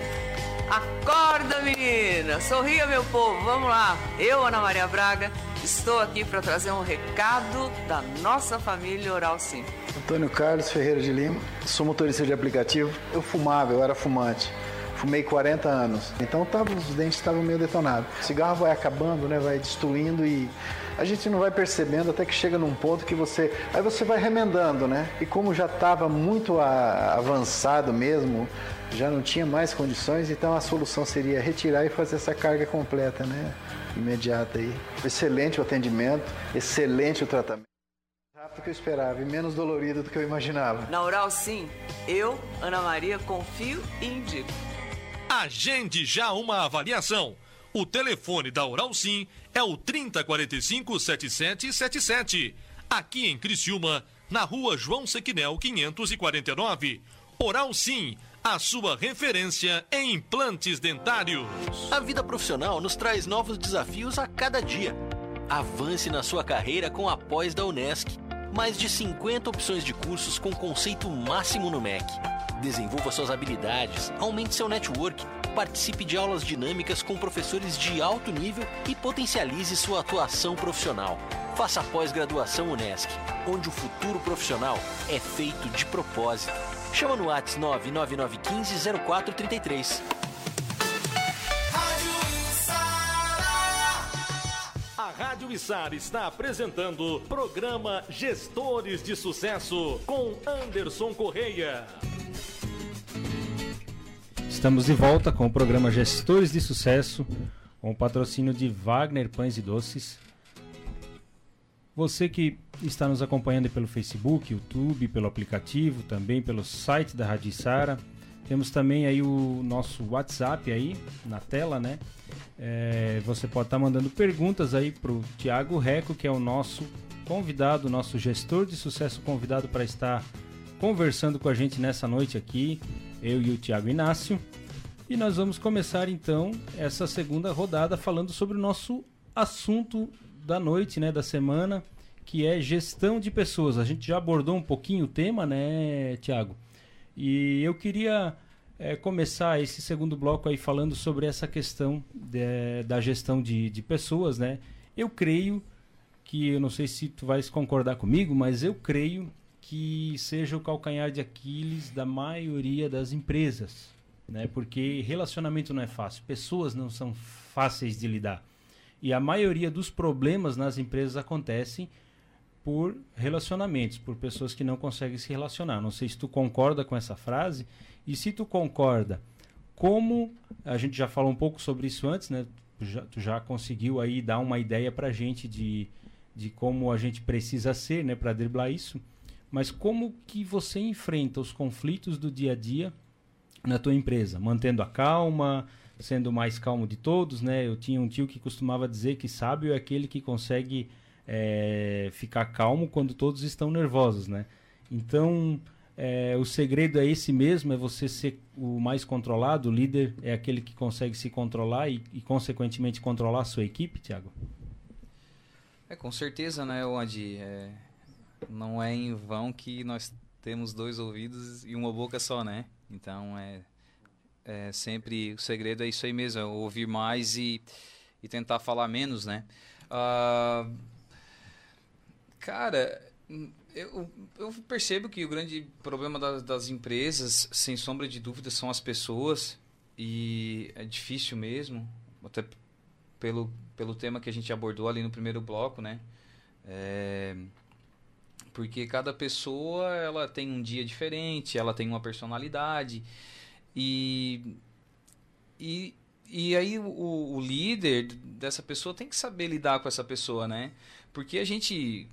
Acorda, menina! Sorria, meu povo! Vamos lá! Eu, Ana Maria Braga, estou aqui para trazer um recado da nossa família Oral Sim. Antônio Carlos Ferreira de Lima, sou motorista de aplicativo. Eu fumava, eu era fumante. Fumei 40 anos. Então tava, os dentes estavam meio detonados. O cigarro vai acabando, né? Vai destruindo e a gente não vai percebendo até que chega num ponto que você. Aí você vai remendando, né? E como já estava muito a, avançado mesmo, já não tinha mais condições, então a solução seria retirar e fazer essa carga completa, né? Imediata aí. Excelente o atendimento, excelente o tratamento. Rápido que eu esperava e menos dolorido do que eu imaginava. Na Oral Sim, eu, Ana Maria, confio e indico. Agende já uma avaliação. O telefone da Oral Sim é o 3045 7777. Aqui em Criciúma, na rua João Sequinel 549. Oral Sim, a sua referência em implantes dentários. A vida profissional nos traz novos desafios a cada dia. Avance na sua carreira com a pós da Unesc. Mais de 50 opções de cursos com conceito máximo no MEC. Desenvolva suas habilidades, aumente seu network, participe de aulas dinâmicas com professores de alto nível e potencialize sua atuação profissional. Faça pós-graduação Unesc, onde o futuro profissional é feito de propósito. Chama no WhatsApp 99915 0433. A Rádio Içar está apresentando programa Gestores de Sucesso com Anderson Correia. Estamos de volta com o programa Gestores de Sucesso, com o patrocínio de Wagner Pães e Doces. Você que está nos acompanhando pelo Facebook, YouTube, pelo aplicativo, também pelo site da Rádio Sara. Temos também aí o nosso WhatsApp aí na tela, né? É, você pode estar mandando perguntas aí para o Tiago Reco, que é o nosso convidado, nosso gestor de sucesso convidado para estar conversando com a gente nessa noite aqui, eu e o Tiago Inácio. E nós vamos começar então essa segunda rodada falando sobre o nosso assunto da noite, né, da semana, que é gestão de pessoas. A gente já abordou um pouquinho o tema, né, Tiago? E eu queria é, começar esse segundo bloco aí falando sobre essa questão de, da gestão de, de pessoas, né? Eu creio que, eu não sei se tu vais concordar comigo, mas eu creio que seja o calcanhar de Aquiles da maioria das empresas, né? Porque relacionamento não é fácil, pessoas não são fáceis de lidar. E a maioria dos problemas nas empresas acontecem por relacionamentos, por pessoas que não conseguem se relacionar. Não sei se tu concorda com essa frase e se tu concorda, como a gente já falou um pouco sobre isso antes, né? Tu já, tu já conseguiu aí dar uma ideia para a gente de, de como a gente precisa ser, né, para driblar isso. Mas como que você enfrenta os conflitos do dia a dia na tua empresa, mantendo a calma, sendo o mais calmo de todos, né? Eu tinha um tio que costumava dizer que sábio é aquele que consegue é, ficar calmo quando todos estão nervosos, né? Então, é, o segredo é esse mesmo, é você ser o mais controlado, o líder é aquele que consegue se controlar e, e consequentemente, controlar a sua equipe, Tiago? É, com certeza, né, Adi? É, não é em vão que nós temos dois ouvidos e uma boca só, né? Então, é, é sempre, o segredo é isso aí mesmo, é ouvir mais e, e tentar falar menos, né? Uh, cara, eu, eu percebo que o grande problema das, das empresas, sem sombra de dúvida, são as pessoas. E é difícil mesmo, até pelo, pelo tema que a gente abordou ali no primeiro bloco, né? É, porque cada pessoa ela tem um dia diferente, ela tem uma personalidade. E, e, e aí o, o líder dessa pessoa tem que saber lidar com essa pessoa, né? Porque a gente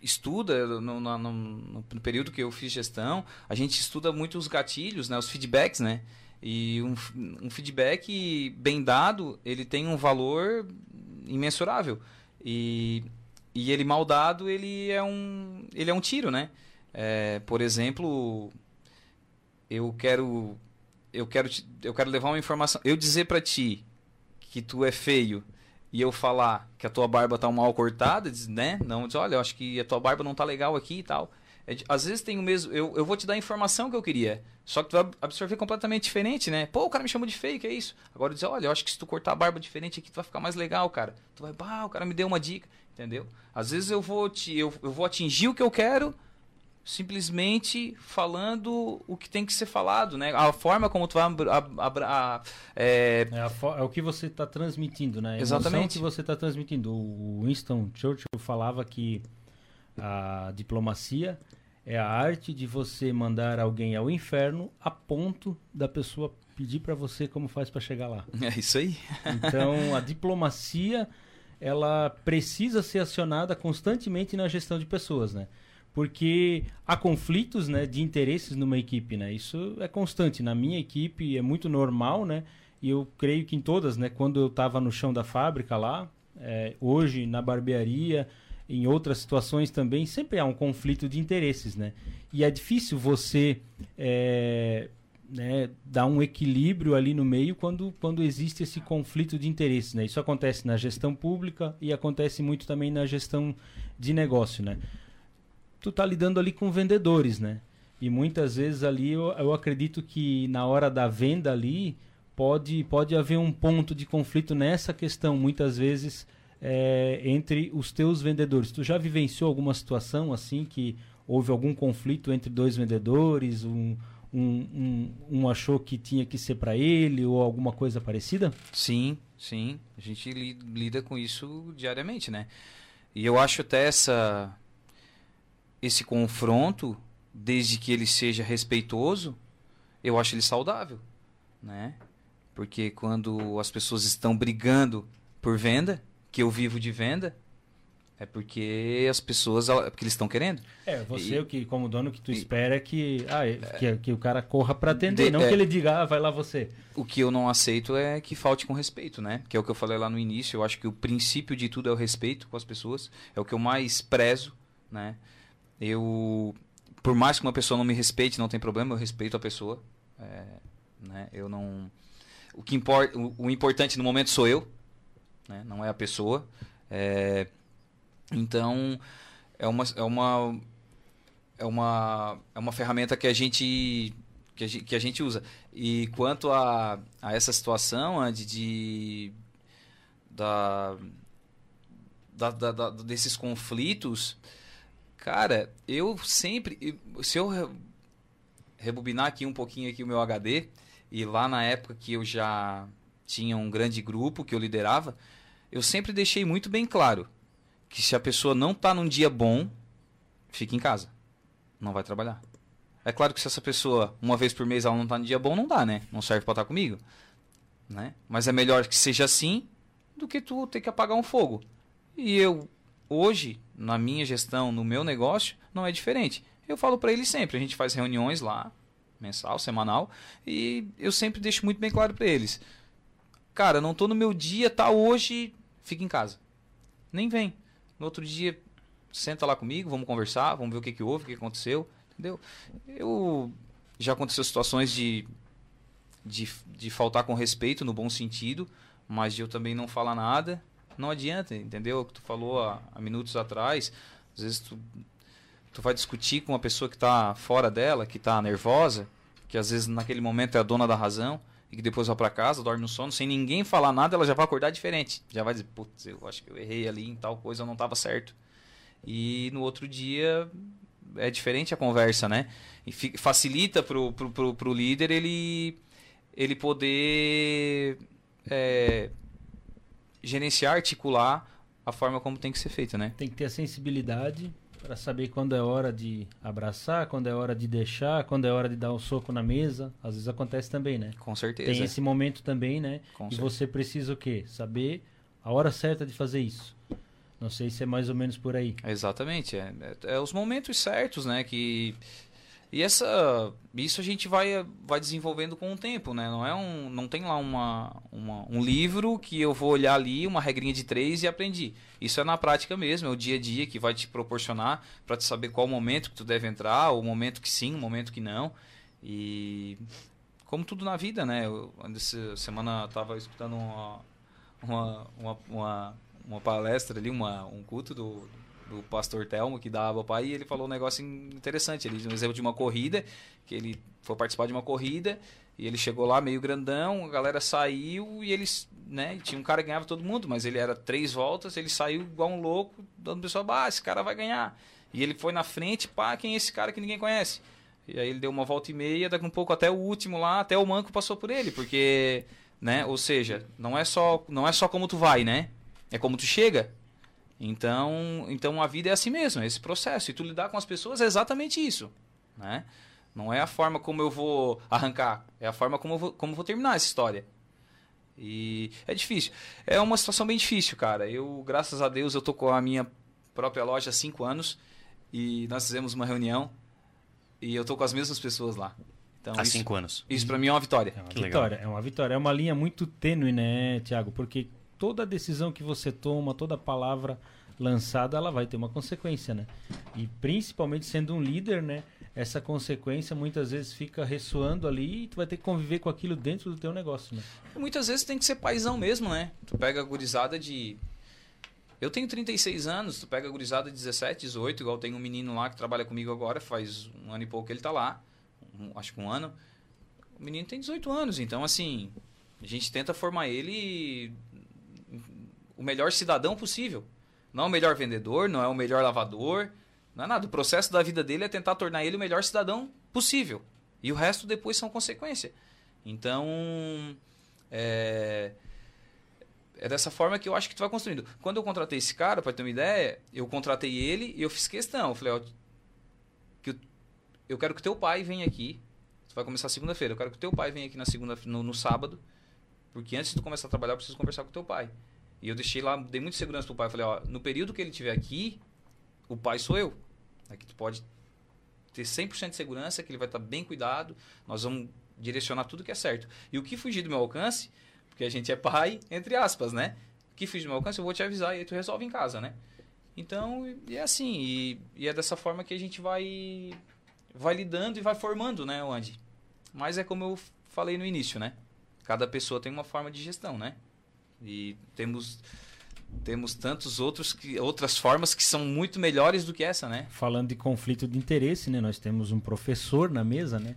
estuda no, no, no, período que eu fiz gestão, a gente estuda muito os gatilhos, né, os feedbacks, né? E um, um feedback bem dado, ele tem um valor imensurável. E, e ele mal dado, ele é um, ele é um tiro, né? É, por exemplo, eu quero eu quero te, eu quero levar uma informação, eu dizer para ti que tu é feio e eu falar que a tua barba tá mal cortada, né? Não, diz, olha, eu acho que a tua barba não tá legal aqui e tal. É, às vezes tem o mesmo. Eu, eu vou te dar a informação que eu queria. Só que tu vai absorver completamente diferente, né? Pô, o cara me chamou de feio, que é isso? Agora dizer, olha, eu acho que se tu cortar a barba diferente aqui, tu vai ficar mais legal, cara. Tu vai, bah, o cara me deu uma dica, entendeu? Às vezes eu vou te, eu, eu vou atingir o que eu quero simplesmente falando o que tem que ser falado, né? A forma como tu vai a, é... É, é... o que você está transmitindo, né? Exatamente. que você está transmitindo. O Winston Churchill falava que a diplomacia é a arte de você mandar alguém ao inferno a ponto da pessoa pedir para você como faz para chegar lá. É isso aí. então, a diplomacia ela precisa ser acionada constantemente na gestão de pessoas, né? Porque há conflitos né, de interesses numa equipe, né? Isso é constante. Na minha equipe é muito normal, né? E eu creio que em todas, né? Quando eu estava no chão da fábrica lá, é, hoje na barbearia, em outras situações também, sempre há um conflito de interesses, né? E é difícil você é, né, dar um equilíbrio ali no meio quando, quando existe esse conflito de interesses, né? Isso acontece na gestão pública e acontece muito também na gestão de negócio, né? Tu tá lidando ali com vendedores, né? E muitas vezes ali eu, eu acredito que na hora da venda ali pode, pode haver um ponto de conflito nessa questão, muitas vezes, é, entre os teus vendedores. Tu já vivenciou alguma situação assim que houve algum conflito entre dois vendedores, um, um, um, um achou que tinha que ser para ele ou alguma coisa parecida? Sim, sim. A gente li, lida com isso diariamente, né? E eu acho até essa esse confronto, desde que ele seja respeitoso, eu acho ele saudável, né? Porque quando as pessoas estão brigando por venda, que eu vivo de venda, é porque as pessoas, é porque eles estão querendo. É, você e, o que como dono que tu e, espera é que, ah, é, que, que, o cara corra para atender, de, não é, que ele diga, ah, vai lá você. O que eu não aceito é que falte com respeito, né? Que é o que eu falei lá no início, eu acho que o princípio de tudo é o respeito com as pessoas, é o que eu mais prezo, né? Eu por mais que uma pessoa não me respeite, não tem problema, eu respeito a pessoa, é, né? Eu não o que importa, o, o, importante no momento sou eu, né? Não é a pessoa. É, então, é uma, é uma, é uma, é uma ferramenta que a gente que a gente, que a gente usa. E quanto a, a essa situação, Andy, de da, da, da, da, desses conflitos, cara, eu sempre, se eu rebobinar aqui um pouquinho aqui o meu HD e lá na época que eu já tinha um grande grupo que eu liderava, eu sempre deixei muito bem claro que se a pessoa não está num dia bom, fica em casa. Não vai trabalhar. É claro que se essa pessoa, uma vez por mês, ela não está no dia bom, não dá, né? Não serve para estar tá comigo. Né? Mas é melhor que seja assim do que tu ter que apagar um fogo. E eu, hoje, na minha gestão, no meu negócio, não é diferente. Eu falo para eles sempre, a gente faz reuniões lá, mensal, semanal, e eu sempre deixo muito bem claro para eles. Cara, não tô no meu dia, tá hoje, fica em casa. Nem vem. No outro dia, senta lá comigo, vamos conversar, vamos ver o que, que houve, o que aconteceu, entendeu? Eu já aconteceu situações de, de, de faltar com respeito no bom sentido, mas de eu também não falar nada, não adianta, entendeu? O que tu falou há, há minutos atrás, às vezes tu, tu vai discutir com uma pessoa que está fora dela, que está nervosa, que às vezes naquele momento é a dona da razão, e que depois vai para casa, dorme no sono, sem ninguém falar nada, ela já vai acordar diferente. Já vai dizer, putz, eu acho que eu errei ali em tal coisa, eu não estava certo. E no outro dia é diferente a conversa, né? E facilita pro, pro, pro, pro líder ele, ele poder é, gerenciar, articular a forma como tem que ser feita, né? Tem que ter a sensibilidade para saber quando é hora de abraçar, quando é hora de deixar, quando é hora de dar um soco na mesa. Às vezes acontece também, né? Com certeza. Tem esse momento também, né? Com e certeza. você precisa o quê? Saber a hora certa de fazer isso. Não sei se é mais ou menos por aí. Exatamente. É, é, é os momentos certos, né? Que e essa, isso a gente vai, vai desenvolvendo com o tempo, né? Não é um, não tem lá uma, uma, um livro que eu vou olhar ali, uma regrinha de três e aprendi. Isso é na prática mesmo, é o dia a dia que vai te proporcionar para te saber qual momento que tu deve entrar, o momento que sim, o momento que não. E como tudo na vida, né? Eu, essa semana estava escutando uma, uma, uma, uma, uma palestra ali, uma, um culto do, do pastor Telmo, que dava pai, e ele falou um negócio interessante. Ele deu um exemplo de uma corrida, que ele foi participar de uma corrida, e ele chegou lá meio grandão, a galera saiu e eles, né, tinha um cara que ganhava todo mundo, mas ele era três voltas, ele saiu igual um louco, dando pessoal, ah, esse cara vai ganhar. E ele foi na frente, pá, quem é esse cara que ninguém conhece? E aí ele deu uma volta e meia, daqui um pouco até o último lá, até o manco passou por ele, porque, né, ou seja, não é só, não é só como tu vai, né? É como tu chega. Então, então a vida é assim mesmo, é esse processo. E tu lidar com as pessoas é exatamente isso, né? Não é a forma como eu vou arrancar, é a forma como eu vou, como eu vou terminar essa história. E é difícil. É uma situação bem difícil, cara. Eu, graças a Deus, eu tô com a minha própria loja há cinco anos e nós fizemos uma reunião e eu tô com as mesmas pessoas lá. Então, Há isso, cinco anos. Isso para mim é uma vitória. É uma Que legal. vitória, é uma vitória. É uma linha muito tênue, né, Tiago? Porque toda decisão que você toma, toda palavra lançada, ela vai ter uma consequência, né? E principalmente sendo um líder, né? Essa consequência muitas vezes fica ressoando ali e tu vai ter que conviver com aquilo dentro do teu negócio, né? Muitas vezes tem que ser paizão mesmo, né? Tu pega a gurizada de. Eu tenho 36 anos, tu pega a gurizada de 17, 18, igual tem um menino lá que trabalha comigo agora, faz um ano e pouco que ele tá lá, um- acho que um ano. O menino tem 18 anos, então assim, a gente tenta formar ele o melhor cidadão possível. Não é o melhor vendedor, não é o melhor lavador, não é nada. O processo da vida dele é tentar tornar ele o melhor cidadão possível. E o resto depois são consequência. Então, é, é dessa forma que eu acho que tu vai construindo. Quando eu contratei esse cara, para ter uma ideia, eu contratei ele e eu fiz questão. Eu falei, ó, que eu, eu quero que teu pai venha aqui. Tu vai começar segunda-feira. Eu quero que teu pai venha aqui na segunda, no, no sábado, porque antes de tu começar a trabalhar, eu preciso conversar com teu pai. E eu deixei lá, dei muita segurança pro pai. Falei, ó, no período que ele estiver aqui, o pai sou eu. Aqui tu pode ter 100% de segurança, que ele vai estar bem cuidado. Nós vamos direcionar tudo que é certo. E o que fugir do meu alcance, porque a gente é pai, entre aspas, né? O que fugir do meu alcance, eu vou te avisar e aí tu resolve em casa, né? Então, é assim, e, e é dessa forma que a gente vai vai lidando e vai formando, né, Andy? Mas é como eu falei no início, né? Cada pessoa tem uma forma de gestão, né? E temos temos tantos outros que outras formas que são muito melhores do que essa, né? Falando de conflito de interesse, né? Nós temos um professor na mesa, né?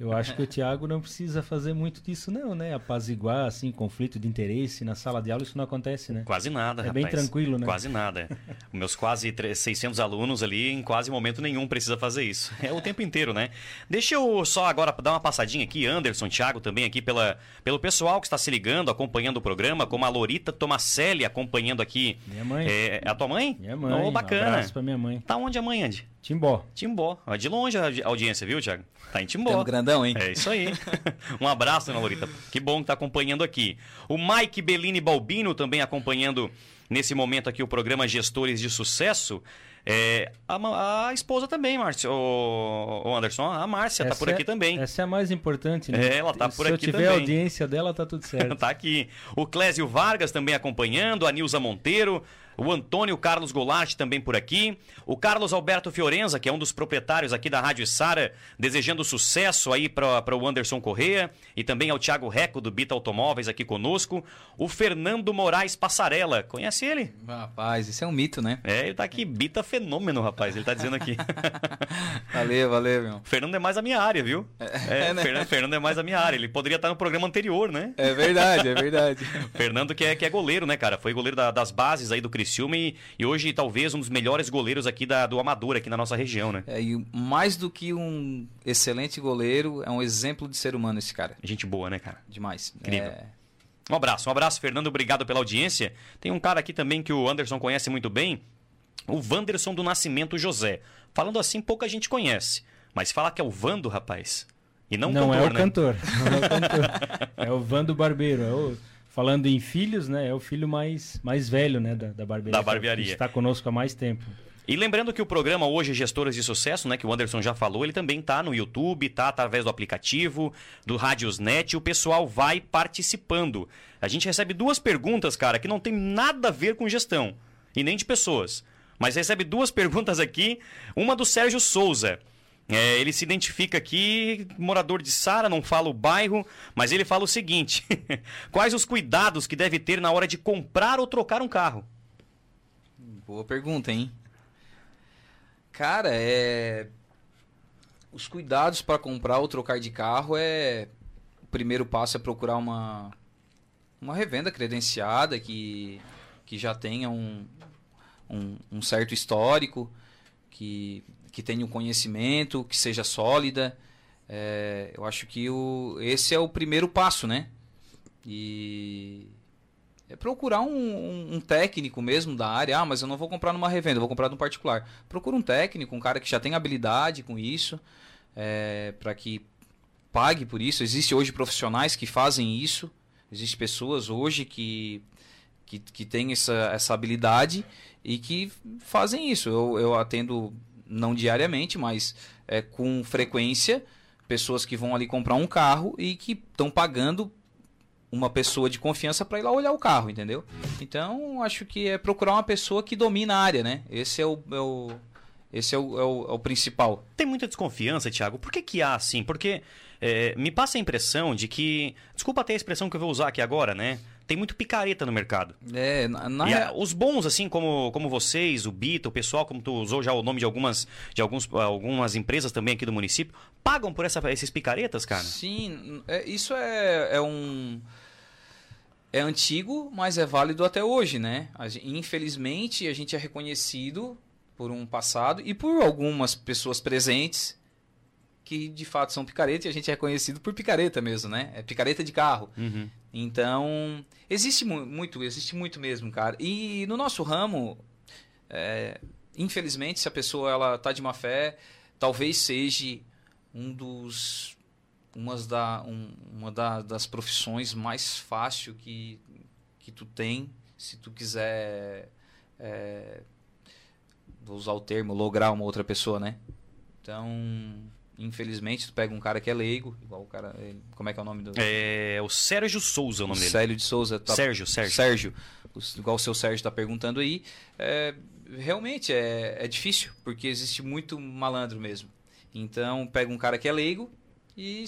Eu acho que o Tiago não precisa fazer muito disso, não, né? Apaziguar, assim, conflito de interesse. Na sala de aula isso não acontece, né? Quase nada, É rapaz. bem tranquilo, né? Quase nada. Meus quase tre- 600 alunos ali, em quase momento nenhum precisa fazer isso. É o tempo inteiro, né? Deixa eu só agora dar uma passadinha aqui, Anderson, Thiago também aqui pela, pelo pessoal que está se ligando, acompanhando o programa, como a Lorita Tomacelli acompanhando aqui. Minha mãe. É, é a tua mãe? Minha mãe. Oh, Um bacana. abraço pra minha mãe. Tá onde a mãe, Andy? Timbó. Timbó. De longe a audi- audiência, viu, Thiago? Tá em Timbó. Temos grandão, hein? É isso aí. um abraço, dona Lorita. Que bom que tá acompanhando aqui. O Mike Bellini Balbino também acompanhando nesse momento aqui o programa Gestores de Sucesso. É, a, a esposa também, Márcio. O, Anderson, a Márcia tá Essa por é- aqui também. Essa é a mais importante, né? É, ela tá por Se aqui eu tiver também. audiência dela, tá tudo certo. tá aqui. O Clésio Vargas também acompanhando, a Nilza Monteiro, o Antônio Carlos Goulart também por aqui, o Carlos Alberto Fiorenza, que é um dos proprietários aqui da Rádio Sara, desejando sucesso aí para o Anderson Correia e também ao Thiago Reco do Bita Automóveis aqui conosco, o Fernando Moraes Passarela, conhece ele? Rapaz, isso é um mito, né? É, ele tá aqui, Bita Fenômeno, rapaz, ele tá dizendo aqui. Valeu, valeu, meu. Fernando é mais a minha área, viu? É, né? Fernando, Fernando é mais a minha área, ele poderia estar no programa anterior, né? É verdade, é verdade. Fernando que é, que é goleiro, né, cara? Foi goleiro da- das bases aí do Criciúma e, e hoje talvez um dos melhores goleiros aqui da, do Amador, aqui na nossa região, né? É, e mais do que um excelente goleiro, é um exemplo de ser humano esse cara. Gente boa, né, cara? Demais. Incrível. É, Um abraço, um abraço, Fernando, obrigado pela audiência. Tem um cara aqui também que o Anderson conhece muito bem, o Wanderson do Nascimento José. Falando assim, pouca gente conhece. Mas fala que é o Vando, rapaz. E não, Não, cantor, é o né? cantor. Não é o cantor. É o Vando Barbeiro. É o- falando em filhos, né? É o filho mais, mais velho, né? Da, da barbearia. Da barbearia. Que Está conosco há mais tempo. E lembrando que o programa hoje Gestores de Sucesso, né, que o Anderson já falou, ele também tá no YouTube, tá através do aplicativo, do Radiosnet, o pessoal vai participando. A gente recebe duas perguntas, cara, que não tem nada a ver com gestão e nem de pessoas. Mas recebe duas perguntas aqui, uma do Sérgio Souza. É, ele se identifica aqui, morador de Sara, não fala o bairro, mas ele fala o seguinte: quais os cuidados que deve ter na hora de comprar ou trocar um carro? boa pergunta, hein? Cara, é. Os cuidados para comprar ou trocar de carro é. O primeiro passo é procurar uma. Uma revenda credenciada que, que já tenha um, um, um certo histórico, que, que tenha um conhecimento, que seja sólida. É, eu acho que o, esse é o primeiro passo, né? E é procurar um, um- um técnico mesmo da área. Ah, mas eu não vou comprar numa revenda, vou comprar num particular. Procura um técnico, um cara que já tem habilidade com isso, para que pague por isso. Existe hoje profissionais que fazem isso. Existem pessoas hoje que, que, que têm essa, essa habilidade e que fazem isso. Eu, eu atendo não diariamente, mas é, com frequência pessoas que vão ali comprar um carro e que estão pagando uma pessoa de confiança para ir lá olhar o carro, entendeu? Então, acho que é procurar uma pessoa que domina a área, né? Esse é o, é o esse é o, é, o, é o, principal. Tem muita desconfiança, Thiago. Por que, que há assim? Porque é, me passa a impressão de que. Desculpa até a expressão que eu vou usar aqui agora, né? Tem muito picareta no mercado. É, na, na... A, os bons, assim, como, como vocês, o Bita, o pessoal, como tu usou já o nome de algumas, de alguns, algumas empresas também aqui do município, pagam por essa, esses picaretas, cara? Sim, é, isso é, é um é antigo, mas é válido até hoje, né? Infelizmente, a gente é reconhecido por um passado e por algumas pessoas presentes que de fato são picareta e a gente é reconhecido por picareta mesmo, né? É picareta de carro. Uhum. Então, existe muito, existe muito mesmo, cara. E no nosso ramo, é, infelizmente, se a pessoa ela tá de má fé, talvez seja um dos umas da, um, uma da, das profissões mais fácil que, que tu tem se tu quiser é, vou usar o termo, lograr uma outra pessoa, né? Então, infelizmente, tu pega um cara que é leigo, igual o cara. Como é que é o nome do. É o Sérgio Souza, o nome dele. Sérgio de Souza. Tá... Sérgio, Sérgio. Sérgio. Igual o seu Sérgio está perguntando aí. É, realmente é, é difícil, porque existe muito malandro mesmo. Então, pega um cara que é leigo e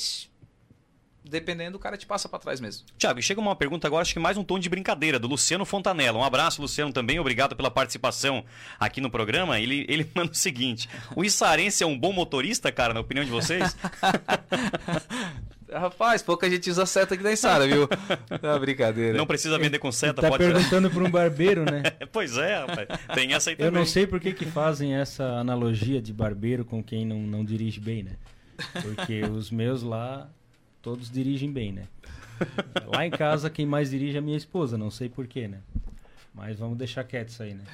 dependendo, o cara te passa para trás mesmo. Tiago, chega uma pergunta agora, acho que mais um tom de brincadeira, do Luciano Fontanella. Um abraço, Luciano, também. Obrigado pela participação aqui no programa. Ele, ele manda o seguinte: o Issarense é um bom motorista, cara, na opinião de vocês? Rapaz, pouca gente usa seta aqui na Sara, viu? Não, brincadeira. Não precisa vender com seta, tá pode perguntando para um barbeiro, né? pois é, rapaz. Tem essa aí também. Eu não sei por que, que fazem essa analogia de barbeiro com quem não, não dirige bem, né? Porque os meus lá todos dirigem bem, né? Lá em casa, quem mais dirige é a minha esposa, não sei porquê, né? Mas vamos deixar quieto isso aí, né?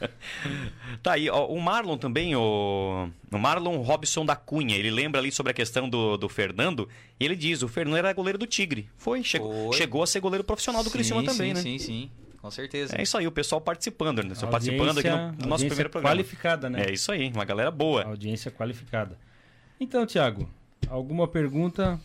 tá aí, ó, o Marlon também, o, o Marlon Robson da Cunha, ele lembra ali sobre a questão do, do Fernando, e ele diz, o Fernando era goleiro do Tigre. Foi, chegou, Foi. chegou a ser goleiro profissional do Criciúma também, sim, né? Sim, sim, com certeza. É isso aí, o pessoal participando, né? Audiência, participando aqui no, no nosso primeiro programa. qualificada, né? É isso aí, uma galera boa. Audiência qualificada. Então, Thiago, alguma pergunta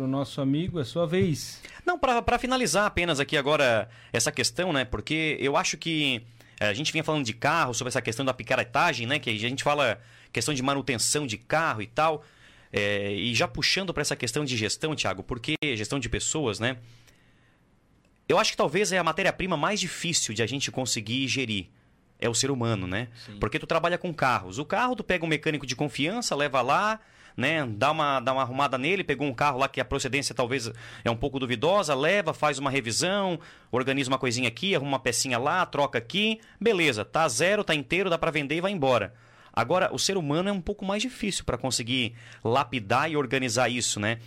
para o nosso amigo, é sua vez. Não, para finalizar apenas aqui agora essa questão, né? Porque eu acho que eh, a gente vinha falando de carro, sobre essa questão da picaretagem, né? Que a gente fala questão de manutenção de carro e tal. É, e já puxando para essa questão de gestão, Thiago, porque gestão de pessoas, né? Eu acho que talvez é a matéria-prima mais difícil de a gente conseguir gerir. É o ser humano, né? Sim. Porque tu trabalha com carros. O carro, tu pega um mecânico de confiança, leva lá, né? Dá uma, dá uma arrumada nele, pegou um carro lá que a procedência talvez é um pouco duvidosa, leva, faz uma revisão, organiza uma coisinha aqui, arruma uma pecinha lá, troca aqui, beleza, tá zero, tá inteiro, dá para vender e vai embora. Agora, o ser humano é um pouco mais difícil para conseguir lapidar e organizar isso, né?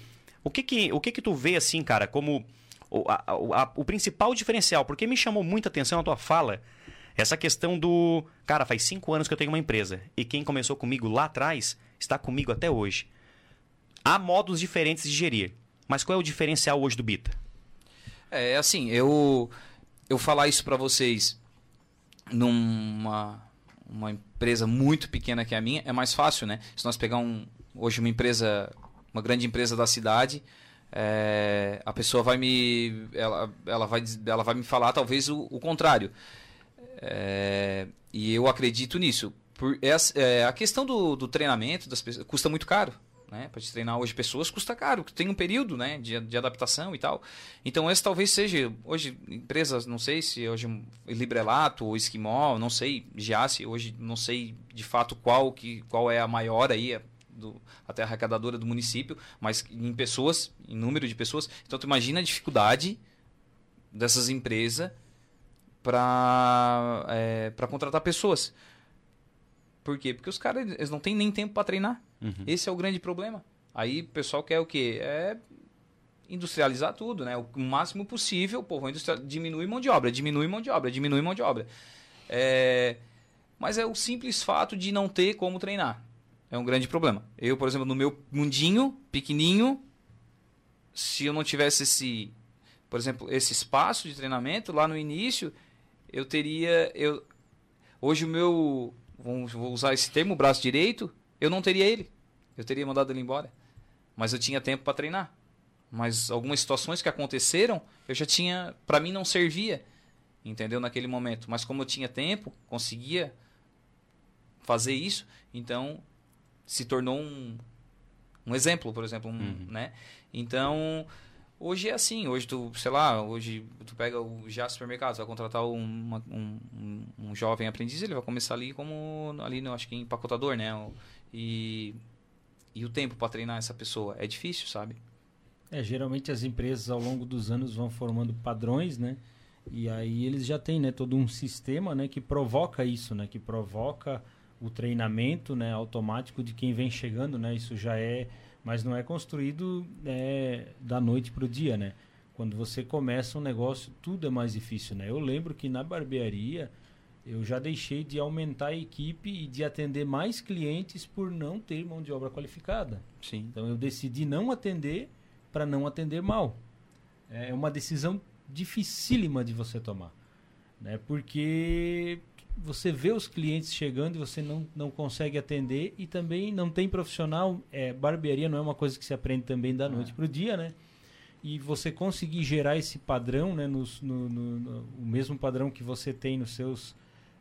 O que que, o que que tu vê assim, cara, como o, a, a, o principal diferencial? Porque me chamou muita atenção a tua fala, essa questão do. Cara, faz cinco anos que eu tenho uma empresa. E quem começou comigo lá atrás está comigo até hoje. Há modos diferentes de gerir. Mas qual é o diferencial hoje do Bita? É assim, eu eu falar isso para vocês numa uma empresa muito pequena que é a minha é mais fácil, né? Se nós pegar um, hoje uma empresa, uma grande empresa da cidade, é, a pessoa vai me ela, ela vai ela vai me falar talvez o, o contrário. É, e eu acredito nisso. Por, é, a questão do, do treinamento das pessoas custa muito caro. Né? Para te treinar hoje pessoas custa caro, tem um período né? de, de adaptação e tal. Então, esse talvez seja, hoje, empresas, não sei se hoje Librelato ou Esquimó, não sei, Giasse, hoje não sei de fato qual, que, qual é a maior aí, do, até arrecadadora do município, mas em pessoas, em número de pessoas. Então, tu imagina a dificuldade dessas empresas para é, contratar pessoas. Por quê? Porque os caras eles não têm nem tempo para treinar. Uhum. Esse é o grande problema. Aí o pessoal quer o quê? É industrializar tudo, né? O máximo possível, pô, diminui mão de obra, diminui mão de obra, diminui mão de obra. É... Mas é o simples fato de não ter como treinar. É um grande problema. Eu, por exemplo, no meu mundinho, pequenininho, se eu não tivesse esse, por exemplo, esse espaço de treinamento lá no início, eu teria. Eu, hoje o meu. Vou usar esse termo, braço direito, eu não teria ele. Eu teria mandado ele embora. mas eu tinha tempo para treinar. Mas algumas situações que aconteceram, eu já tinha, para mim não servia, entendeu naquele momento. Mas como eu tinha tempo, conseguia fazer isso, então se tornou um, um exemplo, por exemplo, um, uhum. né? Então hoje é assim, hoje tu, sei lá, hoje tu pega o já supermercado, vai contratar um, um, um, jovem aprendiz, ele vai começar ali como ali, no, acho que empacotador, né? E e o tempo para treinar essa pessoa é difícil, sabe? É, geralmente as empresas ao longo dos anos vão formando padrões, né? E aí eles já têm, né, todo um sistema, né, que provoca isso, né, que provoca o treinamento, né, automático de quem vem chegando, né? Isso já é, mas não é construído é, da noite para o dia, né? Quando você começa um negócio, tudo é mais difícil, né? Eu lembro que na barbearia eu já deixei de aumentar a equipe e de atender mais clientes por não ter mão de obra qualificada. Sim. Então eu decidi não atender para não atender mal. É uma decisão dificílima de você tomar, né? Porque você vê os clientes chegando e você não, não consegue atender e também não tem profissional. É, barbearia não é uma coisa que se aprende também da noite é. para o dia, né? E você conseguir gerar esse padrão, né? no, no, no, o mesmo padrão que você tem nos seus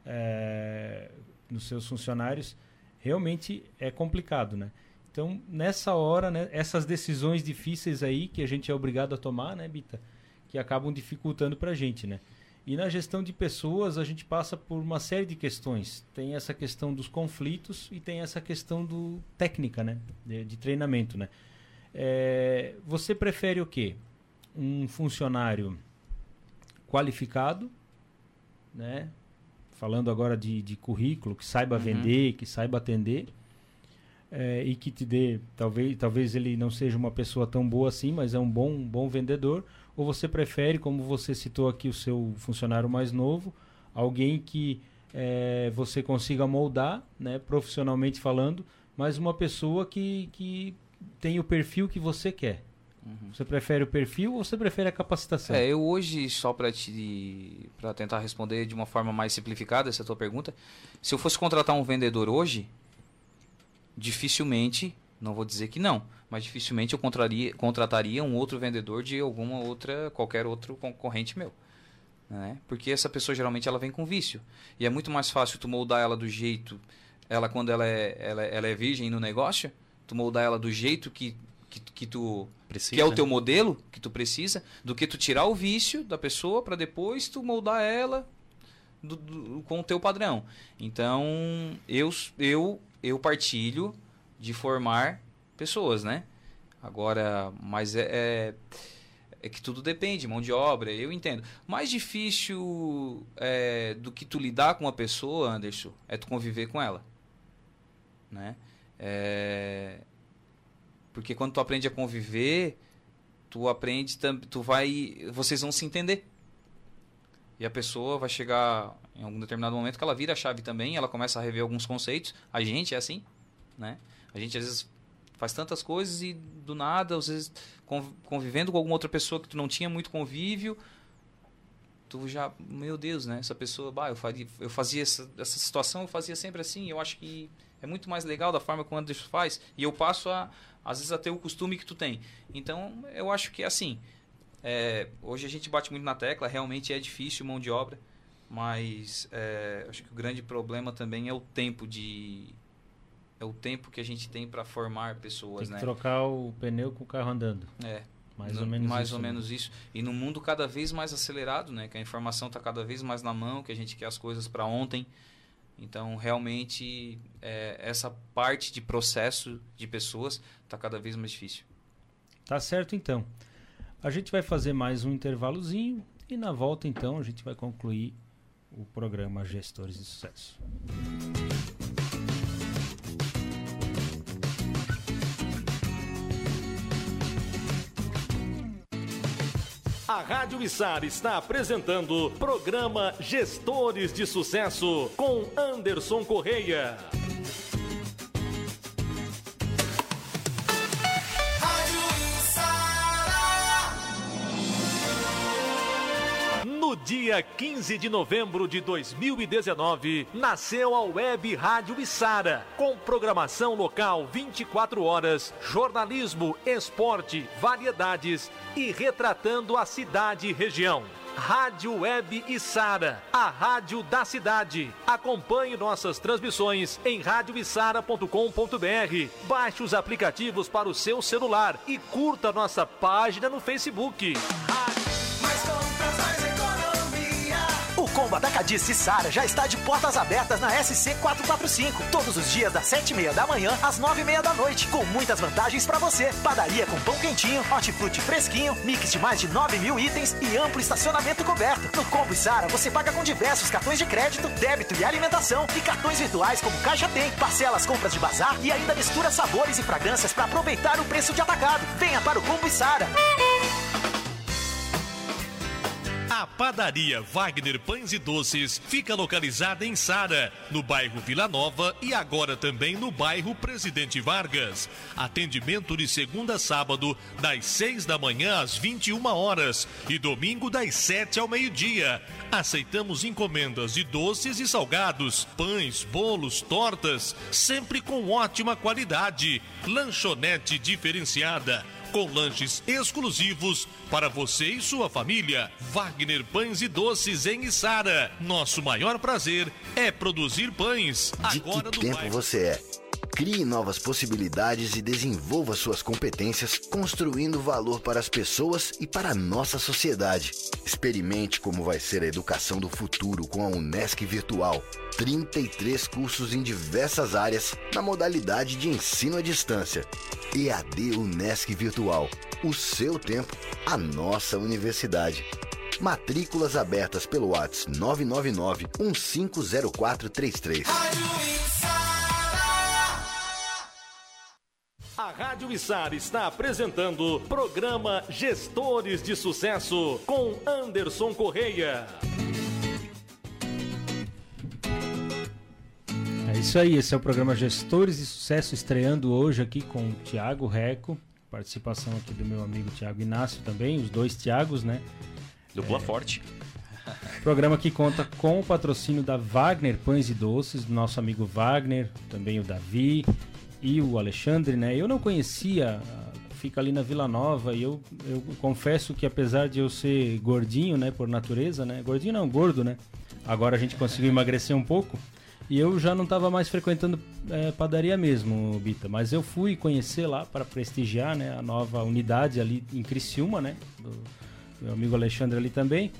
é, nos seus funcionários, realmente é complicado, né? Então, nessa hora, né, essas decisões difíceis aí que a gente é obrigado a tomar, né, Bita, que acabam dificultando para a gente, né? E na gestão de pessoas, a gente passa por uma série de questões. Tem essa questão dos conflitos e tem essa questão do técnica, né? De, de treinamento, né? É, você prefere o quê? Um funcionário qualificado, né? falando agora de, de currículo, que saiba uhum. vender, que saiba atender é, e que te dê, talvez, talvez ele não seja uma pessoa tão boa assim, mas é um bom, um bom vendedor, ou você prefere, como você citou aqui o seu funcionário mais novo, alguém que é, você consiga moldar, né, profissionalmente falando, mas uma pessoa que, que tem o perfil que você quer. Uhum. Você prefere o perfil ou você prefere a capacitação? É, eu hoje, só para te tentar responder de uma forma mais simplificada essa tua pergunta, se eu fosse contratar um vendedor hoje, dificilmente, não vou dizer que não, mas dificilmente eu contraria, contrataria um outro vendedor de alguma outra, qualquer outro concorrente meu. Né? Porque essa pessoa geralmente ela vem com vício. E é muito mais fácil tu moldar ela do jeito, ela quando ela é, ela, ela é virgem no negócio, tu moldar ela do jeito que que, que tu precisa, que é o teu modelo que tu precisa, do que tu tirar o vício da pessoa para depois tu moldar ela do, do, com o teu padrão. Então, eu eu eu partilho de formar pessoas, né? Agora, mas é, é, é, que tudo depende, mão de obra, eu entendo. Mais difícil é, do que tu lidar com uma pessoa, Anderson, é tu conviver com ela, né? É, porque quando tu aprende a conviver, tu aprende, tu vai, vocês vão se entender. E a pessoa vai chegar em algum determinado momento que ela vira a chave também, ela começa a rever alguns conceitos. A gente é assim, né? A gente às vezes faz tantas coisas e do nada, às vezes convivendo com alguma outra pessoa que tu não tinha muito convívio, tu já, meu Deus, né? Essa pessoa, bah, eu fazia, eu fazia essa, essa situação, eu fazia sempre assim, eu acho que é muito mais legal da forma como o Anderson faz e eu passo a às vezes até o costume que tu tem. Então, eu acho que assim, é, hoje a gente bate muito na tecla, realmente é difícil mão de obra, mas é, acho que o grande problema também é o tempo de é o tempo que a gente tem para formar pessoas, tem que né? trocar o pneu com o carro andando. É. Mais no, ou menos mais isso. ou né? menos isso. E no mundo cada vez mais acelerado, né? Que a informação está cada vez mais na mão, que a gente quer as coisas para ontem. Então, realmente, é, essa parte de processo de pessoas está cada vez mais difícil. Tá certo, então. A gente vai fazer mais um intervalozinho e na volta, então, a gente vai concluir o programa Gestores de Sucesso. A Rádio Missar está apresentando programa Gestores de Sucesso com Anderson Correia. Dia 15 de novembro de 2019, nasceu a Web Rádio Içara, com programação local 24 horas, jornalismo, esporte, variedades e retratando a cidade e região. Rádio Web Içara, a rádio da cidade. Acompanhe nossas transmissões em radioiçara.com.br. Baixe os aplicativos para o seu celular e curta nossa página no Facebook. O combo Atacadista Sara já está de portas abertas na SC 445. Todos os dias das 7h30 da manhã às 9h30 da noite. Com muitas vantagens para você. Padaria com pão quentinho, hortifruti fresquinho, mix de mais de 9 mil itens e amplo estacionamento coberto. No combo Sara você paga com diversos cartões de crédito, débito e alimentação e cartões virtuais como Caixa Tem, parcelas compras de bazar e ainda mistura sabores e fragrâncias para aproveitar o preço de atacado. Venha para o combo Sara. A padaria Wagner Pães e Doces fica localizada em Sara, no bairro Vila Nova e agora também no bairro Presidente Vargas. Atendimento de segunda a sábado, das 6 da manhã às 21 horas e domingo das 7 ao meio-dia. Aceitamos encomendas de doces e salgados, pães, bolos, tortas, sempre com ótima qualidade. Lanchonete diferenciada com lanches exclusivos para você e sua família. Wagner Pães e Doces em Içara. Nosso maior prazer é produzir pães. De Agora que no tempo bairro. você é? Crie novas possibilidades e desenvolva suas competências, construindo valor para as pessoas e para a nossa sociedade. Experimente como vai ser a educação do futuro com a Unesc Virtual. 33 cursos em diversas áreas na modalidade de ensino à distância. EAD Unesc Virtual. O seu tempo, a nossa universidade. Matrículas abertas pelo WhatsApp 999 150433. A Rádio Içara está apresentando programa Gestores de Sucesso com Anderson Correia. É isso aí, esse é o programa Gestores de Sucesso, estreando hoje aqui com o Tiago Reco, participação aqui do meu amigo Tiago Inácio também, os dois Tiagos, né? Dupla forte. Programa que conta com o patrocínio da Wagner Pães e Doces, do nosso amigo Wagner, também o Davi e o Alexandre, né? Eu não conhecia, fica ali na Vila Nova, e eu, eu confesso que apesar de eu ser gordinho, né, por natureza, né? Gordinho não, gordo, né? Agora a gente conseguiu emagrecer um pouco. E eu já não estava mais frequentando eh, padaria mesmo, Bita. Mas eu fui conhecer lá para prestigiar né, a nova unidade ali em Criciúma, né? Do meu amigo Alexandre ali também.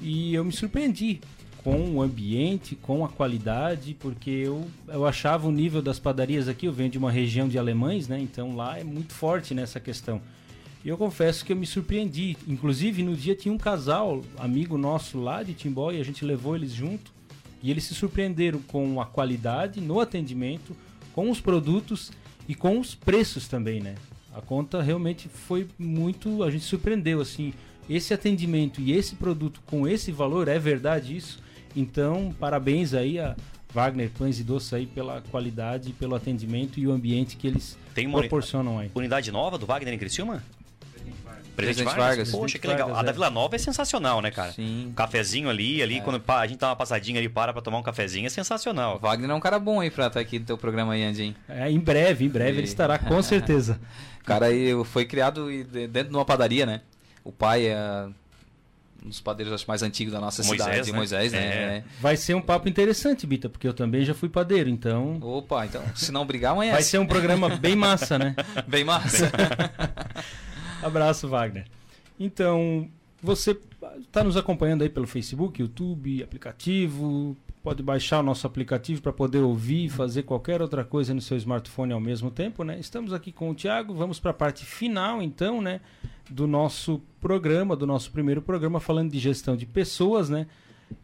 E eu me surpreendi com o ambiente, com a qualidade, porque eu, eu achava o nível das padarias aqui, eu venho de uma região de alemães, né? Então lá é muito forte nessa questão. E eu confesso que eu me surpreendi. Inclusive, no dia tinha um casal, amigo nosso lá de Timbó, e a gente levou eles junto. E eles se surpreenderam com a qualidade no atendimento, com os produtos e com os preços também, né? A conta realmente foi muito. A gente surpreendeu, assim. Esse atendimento e esse produto com esse valor, é verdade isso? Então, parabéns aí a Wagner Pães e Doces aí pela qualidade, pelo atendimento e o ambiente que eles Tem uma uni- proporcionam aí. Unidade nova do Wagner em Criciúma? Presidente Vargas? Vargas. Poxa, que legal. Vargas, a da é. Vila Nova é sensacional, né, cara? Sim. Um cafezinho ali, ali, quando pa- a gente dá uma passadinha ali, para pra tomar um cafezinho, é O sensacional. Wagner é um cara bom aí pra estar aqui no teu programa aí, Andy, hein? É, em breve, em breve E- ele estará, com certeza. O cara aí foi criado de- dentro de uma padaria, né? O pai é um dos padeiros acho, mais antigos da nossa Moisés, cidade, né? Moisés, né? É. É. Vai ser um papo interessante, Bita, porque eu também já fui padeiro, então Opa, então, se não brigar, amanhã. vai ser um programa bem massa, né? bem massa. Abraço, Wagner. Então, você está nos acompanhando aí pelo Facebook, YouTube, aplicativo. Pode baixar o nosso aplicativo para poder ouvir e fazer qualquer outra coisa no seu smartphone ao mesmo tempo, né? Estamos aqui com o Thiago. Vamos para a parte final, então, né? Do nosso programa, do nosso primeiro programa, falando de gestão de pessoas, né?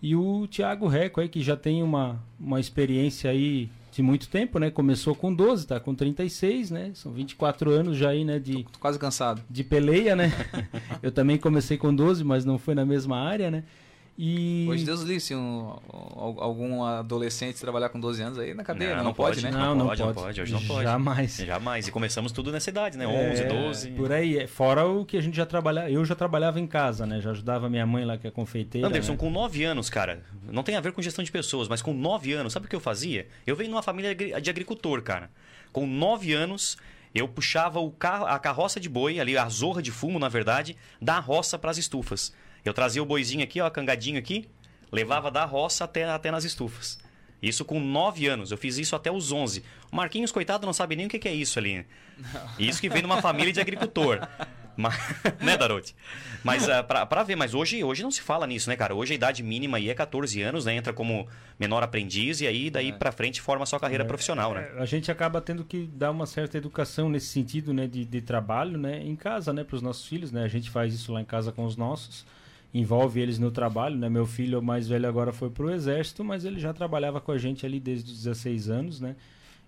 E o Thiago Reco aí, que já tem uma, uma experiência aí de muito tempo, né? Começou com 12, tá com 36, né? São 24 anos já aí, né? De, Tô quase cansado. de peleia, né? Eu também comecei com 12, mas não foi na mesma área, né? E... Hoje Deus livre se um, algum adolescente trabalhar com 12 anos aí na cadeia, não, não, não pode, pode, né? Não, não, pode, não pode, hoje não pode. Jamais. Jamais. E começamos tudo nessa idade, né? 11, é, 12. Por aí, fora o que a gente já trabalhava, eu já trabalhava em casa, né? Já ajudava minha mãe lá que é confeiteira. Anderson, né? com 9 anos, cara, não tem a ver com gestão de pessoas, mas com 9 anos, sabe o que eu fazia? Eu venho numa família de agricultor, cara. Com 9 anos, eu puxava o carro, a carroça de boi, ali a zorra de fumo, na verdade, da roça para as estufas. Eu trazia o boizinho aqui, ó, cangadinho aqui, levava da roça até, até nas estufas. Isso com 9 anos. Eu fiz isso até os 11. O Marquinhos, coitado, não sabe nem o que é isso ali. Isso que vem numa família de agricultor. Mas, né, Darote? Mas uh, pra, pra ver, mas hoje, hoje não se fala nisso, né, cara? Hoje a idade mínima aí é 14 anos, né? Entra como menor aprendiz e aí daí é. pra frente forma a sua carreira é, profissional, né? A gente acaba tendo que dar uma certa educação nesse sentido, né? De, de trabalho, né? Em casa, né? Pros nossos filhos, né? A gente faz isso lá em casa com os nossos envolve eles no trabalho, né? Meu filho mais velho agora foi para o exército, mas ele já trabalhava com a gente ali desde os 16 anos, né?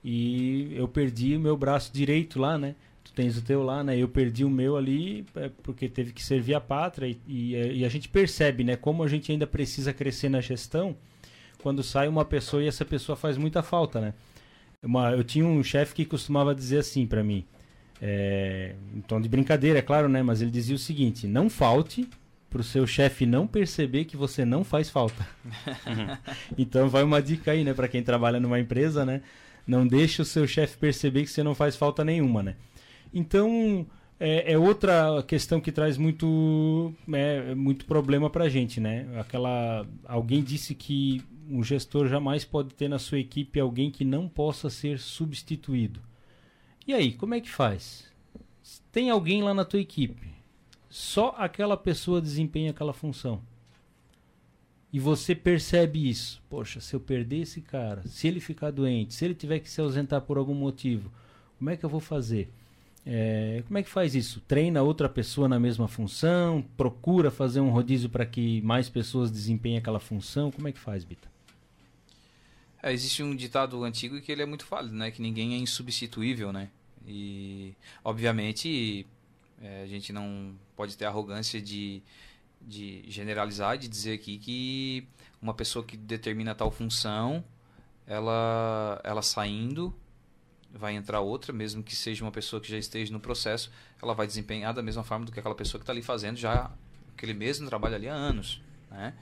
E eu perdi o meu braço direito lá, né? Tu tens o teu lá, né? Eu perdi o meu ali é, porque teve que servir a pátria e, e, e, a gente percebe, né? Como a gente ainda precisa crescer na gestão quando sai uma pessoa e essa pessoa faz muita falta, né? Uma, eu tinha um chefe que costumava dizer assim para mim, é, em tom de brincadeira, é claro, né? Mas ele dizia o seguinte: não falte para o seu chefe não perceber que você não faz falta. então vai uma dica aí, né, para quem trabalha numa empresa, né? Não deixe o seu chefe perceber que você não faz falta nenhuma, né? Então é, é outra questão que traz muito, é, muito problema para a gente, né? Aquela alguém disse que um gestor jamais pode ter na sua equipe alguém que não possa ser substituído. E aí, como é que faz? Tem alguém lá na tua equipe só aquela pessoa desempenha aquela função. E você percebe isso. Poxa, se eu perder esse cara, se ele ficar doente, se ele tiver que se ausentar por algum motivo, como é que eu vou fazer? É, como é que faz isso? Treina outra pessoa na mesma função? Procura fazer um rodízio para que mais pessoas desempenhem aquela função? Como é que faz, Bita? É, existe um ditado antigo que ele é muito válido, né? Que ninguém é insubstituível, né? E, obviamente, é, a gente não pode ter arrogância de, de generalizar, de dizer aqui que uma pessoa que determina tal função, ela, ela saindo, vai entrar outra, mesmo que seja uma pessoa que já esteja no processo, ela vai desempenhar da mesma forma do que aquela pessoa que está ali fazendo já aquele mesmo trabalho ali há anos. Né?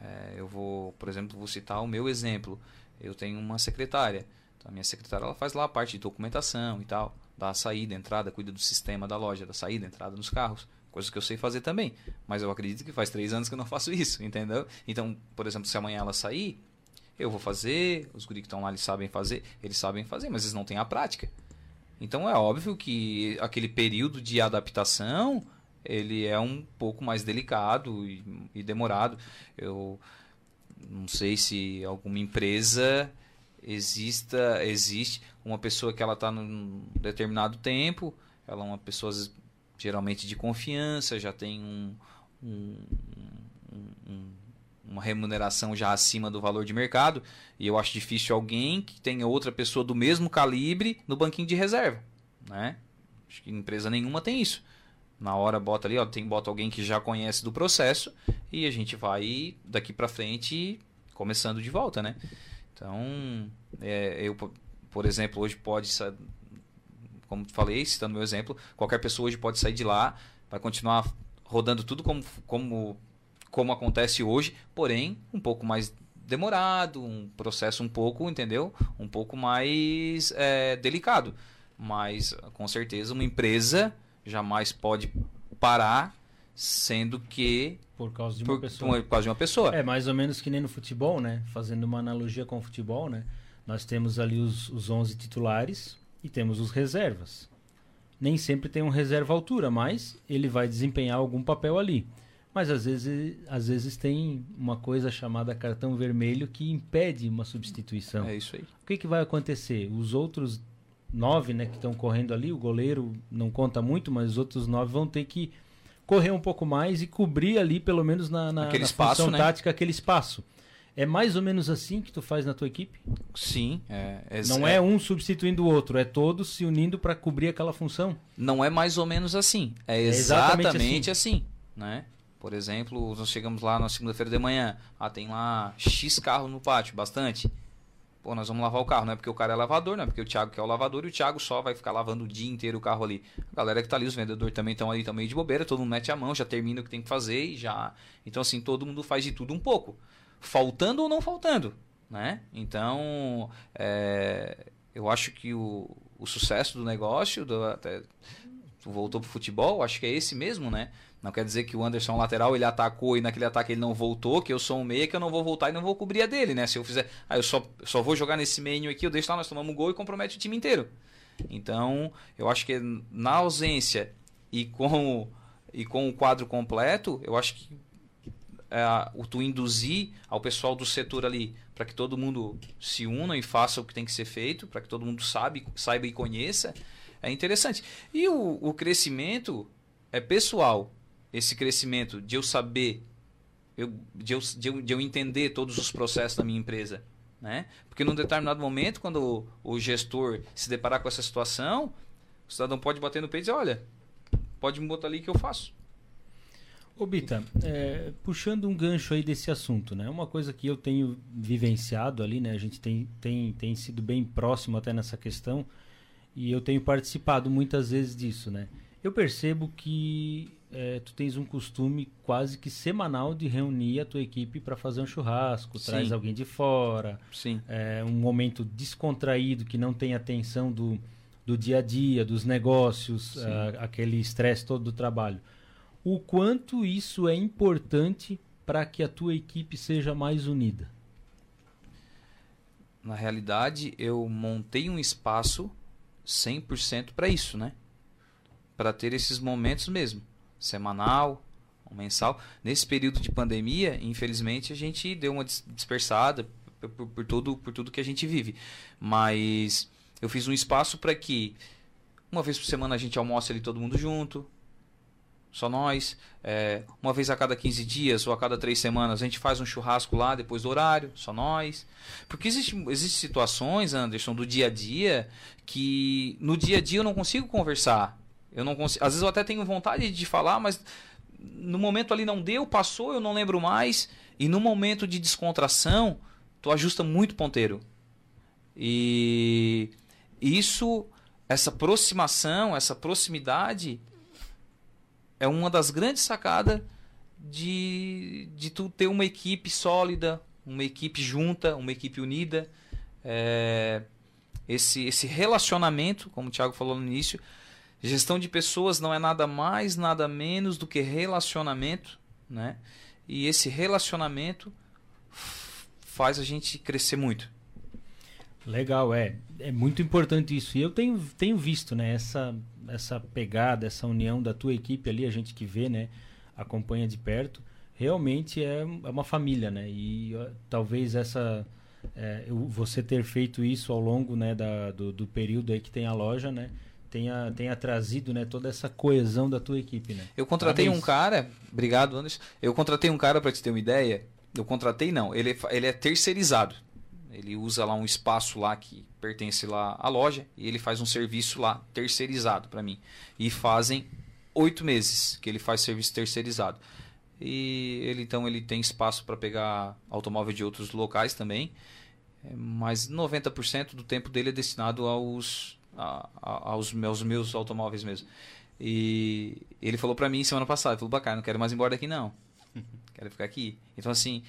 É, eu vou, por exemplo, vou citar o meu exemplo. Eu tenho uma secretária. Então, a minha secretária ela faz lá a parte de documentação e tal da saída, entrada, cuida do sistema da loja, da saída, entrada nos carros. Coisas que eu sei fazer também. Mas eu acredito que faz três anos que eu não faço isso, entendeu? Então, por exemplo, se amanhã ela sair, eu vou fazer, os guri que estão lá eles sabem fazer, eles sabem fazer, mas eles não têm a prática. Então é óbvio que aquele período de adaptação ele é um pouco mais delicado e, e demorado. Eu não sei se alguma empresa exista existe uma pessoa que ela está num determinado tempo, ela é uma pessoa geralmente de confiança, já tem um, um, um, uma remuneração já acima do valor de mercado, e eu acho difícil alguém que tenha outra pessoa do mesmo calibre no banquinho de reserva, né? Acho que empresa nenhuma tem isso. Na hora bota ali, ó, tem bota alguém que já conhece do processo e a gente vai daqui para frente começando de volta, né? Então, é, eu por exemplo, hoje pode, como falei, citando meu exemplo, qualquer pessoa hoje pode sair de lá, vai continuar rodando tudo como, como, como acontece hoje, porém um pouco mais demorado, um processo um pouco, entendeu? Um pouco mais é, delicado. Mas com certeza uma empresa jamais pode parar, sendo que por causa de uma por, pessoa. Por causa de uma pessoa. É mais ou menos que nem no futebol, né? Fazendo uma analogia com o futebol, né? Nós temos ali os, os 11 titulares e temos os reservas. Nem sempre tem um reserva altura, mas ele vai desempenhar algum papel ali. Mas às vezes, às vezes tem uma coisa chamada cartão vermelho que impede uma substituição. É isso aí. O que, que vai acontecer? Os outros nove né, que estão correndo ali, o goleiro não conta muito, mas os outros nove vão ter que correr um pouco mais e cobrir ali, pelo menos na, na, na espaço, função né? tática, aquele espaço. É mais ou menos assim que tu faz na tua equipe? Sim. É, é, não é, é, um substituindo o outro, é todos se unindo para cobrir aquela função? Não é mais ou menos assim. É exatamente, é exatamente assim. assim. né? Por exemplo, nós chegamos lá na segunda-feira de manhã, ah, tem lá X carro no pátio, bastante. Pô, nós vamos lavar o carro, não é porque o cara é lavador, não é porque o Thiago quer o lavador e o Thiago só vai ficar lavando o dia inteiro o carro ali. A galera que tá ali, os vendedores também estão ali também de bobeira, todo mundo mete a mão, já termina o que tem que fazer e já. Então, assim, todo mundo faz de tudo um pouco. Faltando ou não faltando, né? Então, é, eu acho que o, o sucesso do negócio, do, até, voltou pro futebol, acho que é esse mesmo, né? Não quer dizer que o Anderson lateral ele atacou e naquele ataque ele não voltou, que eu sou um meia que eu não vou voltar e não vou cobrir a dele, né? Se eu fizer, ah, eu só, só vou jogar nesse meio aqui, eu deixo lá, nós tomamos um gol e compromete o time inteiro. Então, eu acho que na ausência e com e com o quadro completo, eu acho que é, o tu induzir ao pessoal do setor ali para que todo mundo se una e faça o que tem que ser feito, para que todo mundo sabe, saiba e conheça, é interessante. E o, o crescimento é pessoal. Esse crescimento de eu saber, eu, de, eu, de, eu, de eu entender todos os processos da minha empresa. Né? Porque num determinado momento, quando o, o gestor se deparar com essa situação, o cidadão pode bater no peito e dizer, olha, pode me botar ali que eu faço. Ô Bita, é, puxando um gancho aí desse assunto, né? Uma coisa que eu tenho vivenciado ali, né? A gente tem, tem, tem sido bem próximo até nessa questão e eu tenho participado muitas vezes disso, né? Eu percebo que é, tu tens um costume quase que semanal de reunir a tua equipe para fazer um churrasco, Sim. traz alguém de fora, Sim. É, um momento descontraído que não tem atenção do, do dia a dia, dos negócios, uh, aquele estresse todo do trabalho o quanto isso é importante para que a tua equipe seja mais unida? Na realidade, eu montei um espaço 100% para isso, né? Para ter esses momentos mesmo, semanal, mensal. Nesse período de pandemia, infelizmente, a gente deu uma dispersada por, por, tudo, por tudo que a gente vive. Mas eu fiz um espaço para que uma vez por semana a gente almoce ali todo mundo junto, só nós. É, uma vez a cada 15 dias ou a cada três semanas a gente faz um churrasco lá depois do horário, só nós. Porque existem existe situações, Anderson, do dia a dia que no dia a dia eu não consigo conversar. Eu não consigo, às vezes eu até tenho vontade de falar, mas no momento ali não deu, passou, eu não lembro mais. E no momento de descontração, tu ajusta muito ponteiro. E isso, essa aproximação, essa proximidade é uma das grandes sacadas de, de tu ter uma equipe sólida, uma equipe junta, uma equipe unida. É, esse, esse relacionamento, como o Thiago falou no início, gestão de pessoas não é nada mais, nada menos do que relacionamento, né? E esse relacionamento faz a gente crescer muito. Legal, é. É muito importante isso. E eu tenho, tenho visto, né, essa, essa pegada, essa união da tua equipe ali, a gente que vê, né, acompanha de perto, realmente é, é uma família, né? E talvez essa é, você ter feito isso ao longo, né, da, do, do período aí que tem a loja, né, tenha, tenha trazido, né, toda essa coesão da tua equipe, né? Eu contratei Parabéns. um cara, obrigado, Anderson. Eu contratei um cara para te ter uma ideia. Eu contratei não, ele, ele é terceirizado. Ele usa lá um espaço lá que pertence lá à loja e ele faz um serviço lá terceirizado para mim. E fazem oito meses que ele faz serviço terceirizado. E ele então ele tem espaço para pegar automóvel de outros locais também, é, mas 90% do tempo dele é destinado aos, a, a, aos, meus, meus automóveis mesmo. E ele falou para mim semana passada, ele falou, bacana, não quero mais ir embora daqui não. quero ficar aqui. Então assim,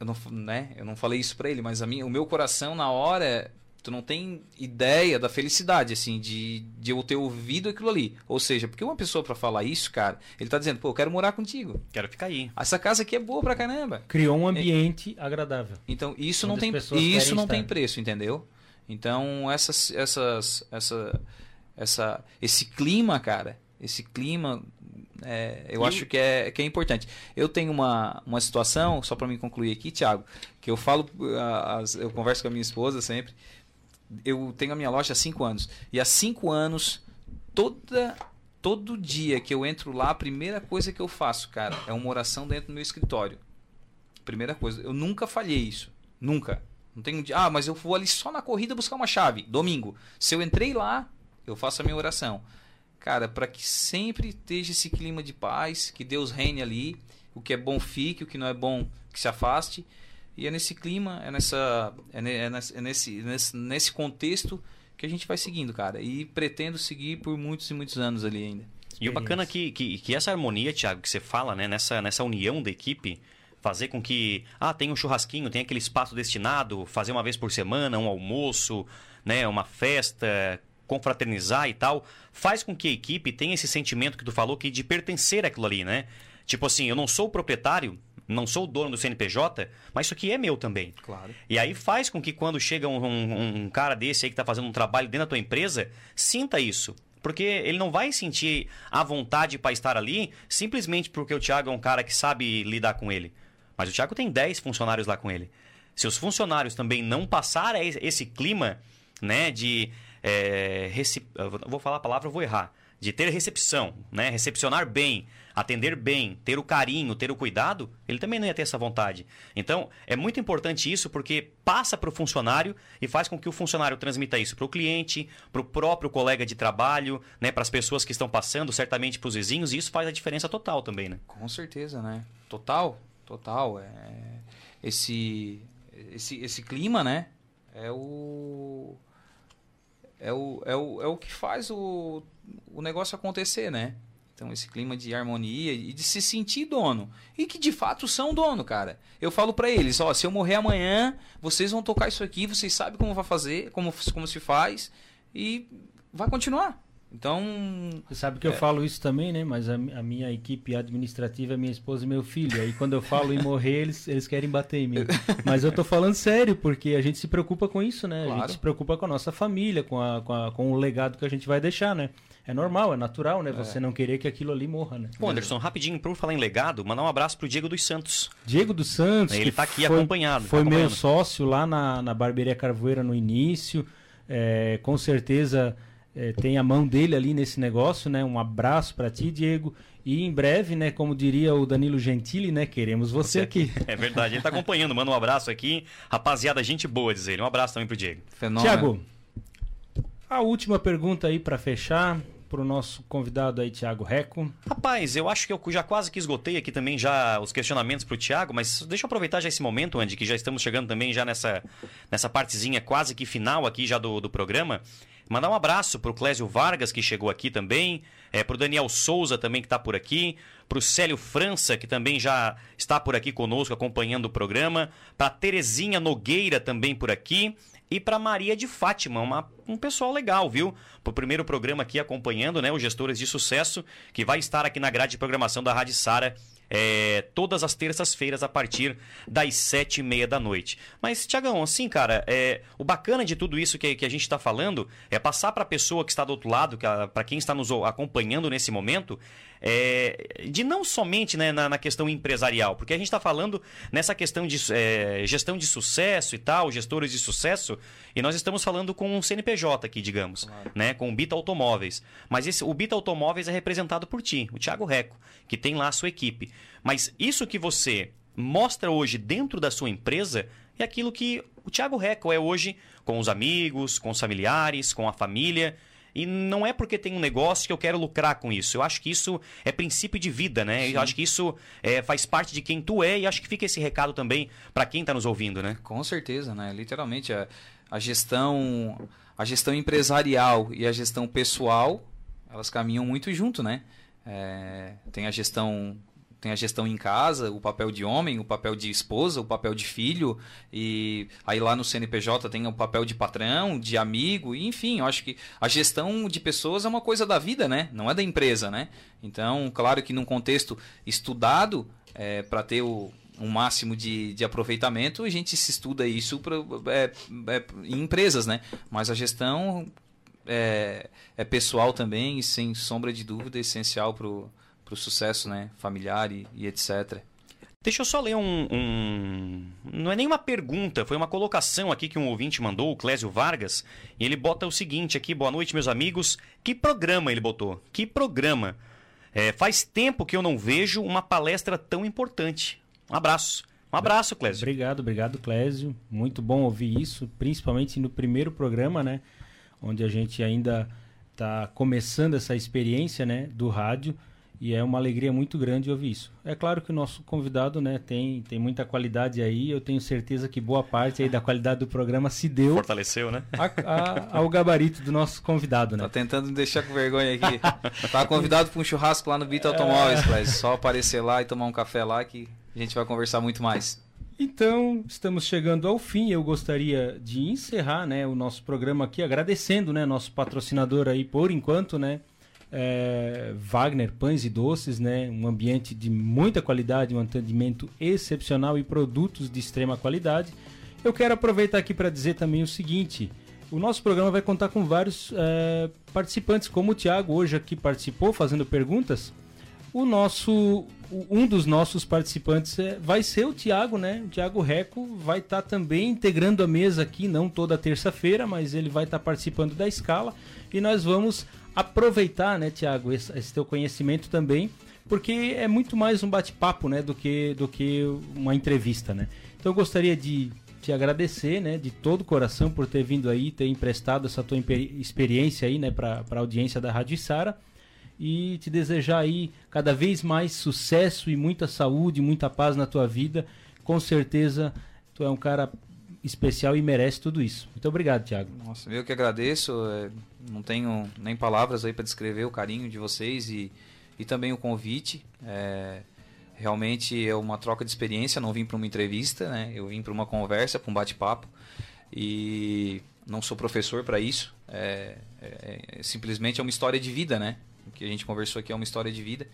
eu não, né, eu não falei isso para ele, mas a minha, o meu coração na hora, tu não tem ideia da felicidade, assim, de, de eu ter ouvido aquilo ali. Ou seja, porque uma pessoa para falar isso, cara, ele tá dizendo, pô, eu quero morar contigo. Quero ficar aí. Essa casa aqui é boa pra caramba. Criou um ambiente é, agradável. Então, isso não tem, isso não tem preço, entendeu? Então, essas, essas, essa, essa, esse clima, cara, esse clima é, eu e... acho que é, que é importante. Eu tenho uma, uma situação, só para me concluir aqui, Thiago, que eu falo, eu converso com a minha esposa sempre. Eu tenho a minha loja há cinco anos. E há cinco anos, toda, todo dia que eu entro lá, a primeira coisa que eu faço, cara, é uma oração dentro do meu escritório. Primeira coisa. Eu nunca falhei isso. Nunca. Não tenho Ah, mas eu vou ali só na corrida buscar uma chave. Domingo. Se eu entrei lá, eu faço a minha oração. cara, para que sempre esteja esse clima de paz, que Deus reine ali, o que é bom fique, o que não é bom que se afaste. E é nesse clima, é, nessa, é, é, nesse, é nesse, nesse, nesse contexto que a gente vai seguindo, cara. E pretendo seguir por muitos e muitos anos ali ainda. E o bacana é que, que, que essa harmonia, Thiago, que você fala, né, nessa, nessa união da equipe, fazer com que ah tem um churrasquinho tem aquele espaço destinado fazer uma vez por semana um almoço né uma festa confraternizar e tal faz com que a equipe tenha esse sentimento que tu falou que de pertencer àquilo ali né tipo assim eu não sou o proprietário não sou o dono do CNPJ, mas isso aqui é meu também. Claro. E aí faz com que quando chega um, um, um cara desse aí que está fazendo um trabalho dentro da tua empresa, sinta isso. Porque ele não vai sentir a vontade para estar ali simplesmente porque o Thiago é um cara que sabe lidar com ele. Mas o Thiago tem 10 funcionários lá com ele. Se os funcionários também não passarem esse clima né, de. É, rece... Vou falar a palavra, vou errar. De ter recepção, né? recepcionar bem, atender bem, ter o carinho, ter o cuidado, ele também não ia ter essa vontade. Então, é muito importante isso porque passa para o funcionário e faz com que o funcionário transmita isso para o cliente, para o próprio colega de trabalho, né? para as pessoas que estão passando, certamente para os vizinhos, e isso faz a diferença total também. Né? Com certeza, né? Total total. É, esse, esse, esse clima, né? É o, é o, é o, é o que faz o, o negócio acontecer, né? Então, esse clima de harmonia e de se sentir dono. E que de fato são dono, cara. Eu falo para eles: ó, se eu morrer amanhã, vocês vão tocar isso aqui, vocês sabem como vai fazer, como, como se faz, e vai continuar. Então. Você sabe que é... eu falo isso também, né? Mas a, a, minha equipe administrativa é minha esposa e meu filho. Aí quando eu falo em morrer, eles, eles querem bater em mim. Mas eu tô falando sério, porque a gente se preocupa com isso, né? Claro. A gente se preocupa com a nossa família, com, a, com, a, com o legado que a gente vai deixar, né? É normal, é natural, né? É. Você não querer que aquilo ali morra, né? Pô, Anderson, rapidinho, por falar em legado, mandar um abraço pro Diego dos Santos. Diego dos Santos. Ele tá aqui foi, acompanhado. Foi tá meu sócio lá na, na Barbearia Carvoeira no início. É, com certeza é, tem a mão dele ali nesse negócio, né? Um abraço para ti, Diego. E em breve, né, como diria o Danilo Gentili, né, queremos você, aqui. É verdade, ele tá acompanhando, manda um abraço aqui. Rapaziada, gente boa, diz ele. Um abraço também pro Diego. Fenômeno. Tiago, a última pergunta aí para fechar para o nosso convidado aí, Tiago Reco. Rapaz, eu acho que eu já quase que esgotei aqui também já os questionamentos para o Tiago, mas deixa eu aproveitar já esse momento, Andy, que já estamos chegando também já nessa, nessa partezinha quase que final aqui já do, do programa. Mandar um abraço para o Clésio Vargas, que chegou aqui também, é, para o Daniel Souza também, que está por aqui, para o Célio França, que também já está por aqui conosco, acompanhando o programa, para Terezinha Nogueira também por aqui, e para Maria de Fátima, uma, um pessoal legal, viu? Para o primeiro programa aqui acompanhando, né, os gestores de sucesso, que vai estar aqui na grade de programação da Rádio Sara é, todas as terças-feiras a partir das sete e meia da noite. Mas, Tiagão, assim, cara, é, o bacana de tudo isso que, que a gente está falando é passar para a pessoa que está do outro lado, para quem está nos acompanhando nesse momento, é, de não somente né, na, na, questão empresarial, porque a gente está falando nessa questão de é, gestão de sucesso e tal, gestores de sucesso, e nós estamos falando com um CNPJ aqui, digamos, claro. né, com o Bita Automóveis. Mas esse, o Bita Automóveis é representado por ti, o Thiago Reco, que tem lá a sua equipe. Mas isso que você mostra hoje dentro da sua empresa é aquilo que o Thiago Reco é hoje com os amigos, com os familiares, com a família. E não é porque tem um negócio que eu quero lucrar com isso. Eu acho que isso é princípio de vida, né? Sim. Eu acho que isso é, faz parte de quem tu é e acho que fica esse recado também para quem está nos ouvindo, né? Com certeza, né? Literalmente, a, a, gestão a gestão empresarial e a gestão pessoal, elas caminham muito junto, né? É, tem a gestão tem a gestão em casa, o papel de homem, o papel de esposa, o papel de filho, e aí lá no CNPJ tem o papel de patrão, de amigo, e enfim, eu acho que a gestão de pessoas é uma coisa da vida, né? Não é da empresa, né? Então, claro que num contexto estudado, é, para ter o, um máximo de, de aproveitamento, a gente se estuda isso pra, é, é, em empresas, né? Mas a gestão é, é pessoal também, e sem sombra de dúvida, é essencial para para o sucesso né, familiar e, e, etc. Deixa eu só ler um, um, Não é nenhuma pergunta, foi uma colocação aqui que um ouvinte mandou, o Clésio Vargas, e ele bota o seguinte aqui: boa noite, meus amigos. Que programa ele botou? Que programa? É, faz tempo que eu não vejo uma palestra tão importante. Um abraço. Um abraço, Clésio. Obrigado, obrigado, Clésio. Muito bom ouvir isso, principalmente no primeiro programa, né? Onde a gente ainda tá começando essa experiência, né, do rádio e é uma alegria muito grande ouvir isso. É claro que o nosso convidado, né, tem, tem muita qualidade aí. Eu tenho certeza que boa parte aí da qualidade do programa se deu. Fortaleceu, né? A, a, ao gabarito do nosso convidado, né? Tá tentando me deixar com vergonha aqui. tá convidado para um churrasco lá no Bita Automóveis, é... Só aparecer lá e tomar um café lá que a gente vai conversar muito mais. Então, estamos chegando ao fim. Eu gostaria de encerrar, né, o nosso programa aqui agradecendo, né, nosso patrocinador aí por enquanto, né, é, Wagner Pães e Doces, né? Um ambiente de muita qualidade, um atendimento excepcional e produtos de extrema qualidade. Eu quero aproveitar aqui para dizer também o seguinte: o nosso programa vai contar com vários é, participantes, como o Thiago hoje aqui participou fazendo perguntas. O nosso, um dos nossos participantes é, vai ser o Thiago, né? O Thiago Reco vai estar tá também integrando a mesa aqui, não toda terça-feira, mas ele vai estar tá participando da escala e nós vamos aproveitar, né, Tiago, esse, esse, teu conhecimento também, porque é muito mais um bate-papo, né, do que, do que uma entrevista, né. Então eu gostaria de te agradecer, né, de todo o coração por ter vindo aí, ter emprestado essa tua experiência aí, né, para a audiência da Rádio Sara e te desejar aí cada vez mais sucesso e muita saúde, muita paz na tua vida. Com certeza tu é um cara especial e merece tudo isso. Muito obrigado, Thiago. Nossa, eu que agradeço. É, não tenho nem palavras aí para descrever o carinho de vocês e, e também o convite. É, realmente é uma troca de experiência. Não vim para uma entrevista, né? Eu vim para uma conversa, para um bate-papo. E não sou professor para isso. É, é, é, simplesmente é uma história de vida, né? O que a gente conversou aqui é uma história de vida.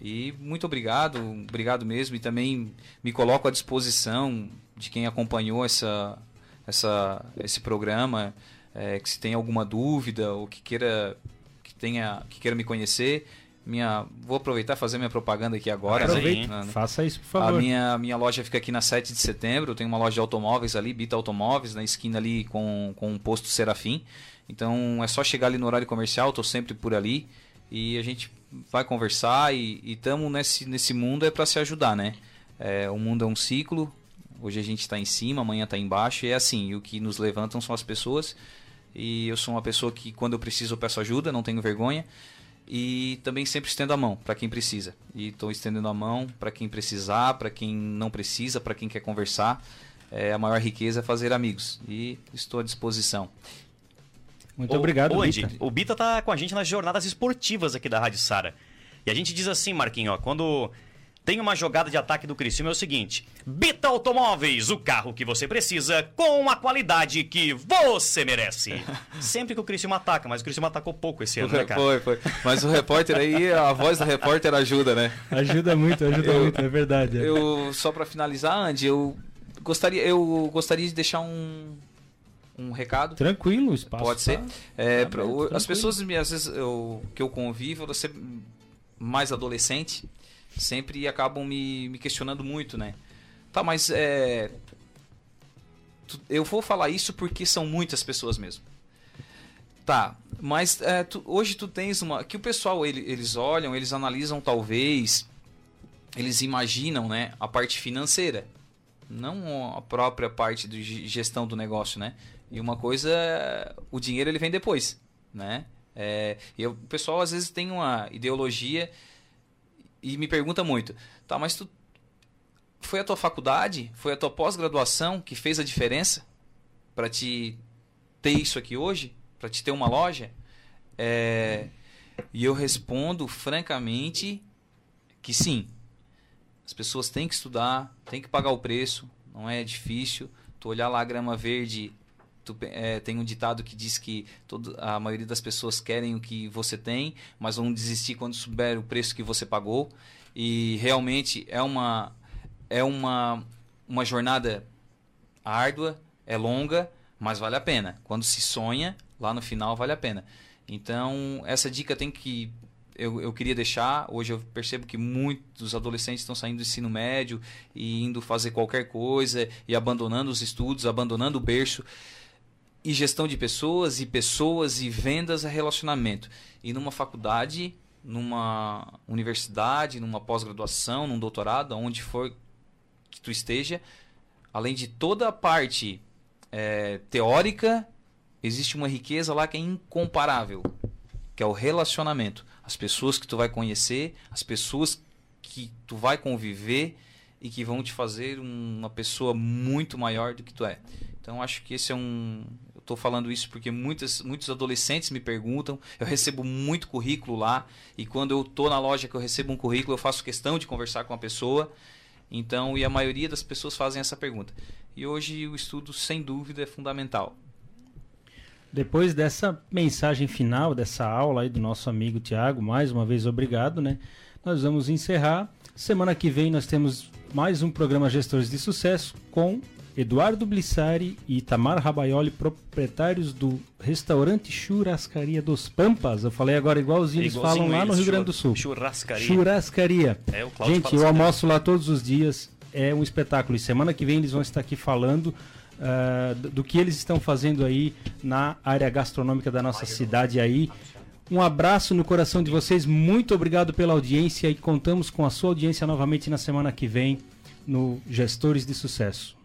E muito obrigado, obrigado mesmo. E também me coloco à disposição de quem acompanhou essa, essa, esse programa, é, que se tem alguma dúvida ou que queira que tenha que queira me conhecer, minha vou aproveitar e fazer minha propaganda aqui agora. Aproveite, né? faça isso, por favor. A minha, minha loja fica aqui na 7 de setembro, eu tenho uma loja de automóveis ali, Bita Automóveis, na esquina ali com, com o posto Serafim. Então é só chegar ali no horário comercial, estou sempre por ali e a gente vai conversar e estamos nesse, nesse mundo é para se ajudar, né? É, o mundo é um ciclo, Hoje a gente está em cima, amanhã está embaixo, e é assim. E o que nos levantam são as pessoas. E eu sou uma pessoa que, quando eu preciso, eu peço ajuda, não tenho vergonha. E também sempre estendo a mão para quem precisa. E estou estendendo a mão para quem precisar, para quem não precisa, para quem quer conversar. É, a maior riqueza é fazer amigos. E estou à disposição. Muito o, obrigado, o Bita. O Bita tá com a gente nas jornadas esportivas aqui da Rádio Sara. E a gente diz assim, Marquinhos, ó, quando tem uma jogada de ataque do Criciúma é o seguinte: Bita Automóveis, o carro que você precisa com a qualidade que você merece. Sempre que o Criciúma ataca, mas o Criciúma atacou pouco esse ano, né, cara? Foi, foi. Mas o repórter aí, a voz do repórter ajuda, né? Ajuda muito, ajuda eu, muito, é verdade. É. Eu só para finalizar, Andy, eu gostaria, eu gostaria de deixar um um recado. Tranquilo, espaço. Pode ser. Tá, é, tá pra, as pessoas, às vezes, eu, que eu convivo, você mais adolescente, sempre acabam me, me questionando muito, né? Tá, mas é, tu, eu vou falar isso porque são muitas pessoas mesmo. Tá, mas é, tu, hoje tu tens uma. Que o pessoal ele, eles olham, eles analisam talvez, eles imaginam, né, a parte financeira, não a própria parte de gestão do negócio, né? E uma coisa, o dinheiro ele vem depois, né? É, e o pessoal às vezes tem uma ideologia e me pergunta muito, tá, mas tu foi a tua faculdade, foi a tua pós-graduação que fez a diferença para te ter isso aqui hoje, para te ter uma loja? É, e eu respondo francamente que sim. As pessoas têm que estudar, têm que pagar o preço, não é difícil. Tu olhar lá a grama verde, tu, é, tem um ditado que diz que todo, a maioria das pessoas querem o que você tem, mas vão desistir quando souber o preço que você pagou. E realmente é uma, é uma, uma jornada árdua, é longa, mas vale a pena. Quando se sonha, lá no final vale a pena. Então, essa dica tem que eu, eu queria deixar. Hoje eu percebo que muitos adolescentes estão saindo do ensino médio e indo fazer qualquer coisa e abandonando os estudos, abandonando o berço e gestão de pessoas, e pessoas, e vendas a relacionamento. E numa faculdade, numa universidade, numa pós-graduação, num doutorado, onde for que tu esteja, além de toda a parte é, teórica, existe uma riqueza lá que é incomparável. que é o relacionamento. As pessoas que tu vai conhecer, as pessoas que tu vai conviver e que vão te fazer uma pessoa muito maior do que tu é. Então acho que esse é um. Eu estou falando isso porque muitas, muitos adolescentes me perguntam. Eu recebo muito currículo lá e quando eu estou na loja que eu recebo um currículo, eu faço questão de conversar com a pessoa. Então, e a maioria das pessoas fazem essa pergunta. E hoje o estudo, sem dúvida, é fundamental. Depois dessa mensagem final, dessa aula aí do nosso amigo Tiago, mais uma vez obrigado, né? Nós vamos encerrar. Semana que vem nós temos mais um programa Gestores de Sucesso com Eduardo Blissari e Itamar Rabaioli, proprietários do restaurante Churrascaria dos Pampas. Eu falei agora igualzinho, eles falam lá no Rio Grande do Sul. Churrascaria. Churrascaria. É, Gente, eu almoço lá todos os dias. É um espetáculo. E semana que vem eles vão estar aqui falando uh, do que eles estão fazendo aí na área gastronômica da nossa cidade aí. Um abraço no coração de vocês. Muito obrigado pela audiência e contamos com a sua audiência novamente na semana que vem no Gestores de Sucesso.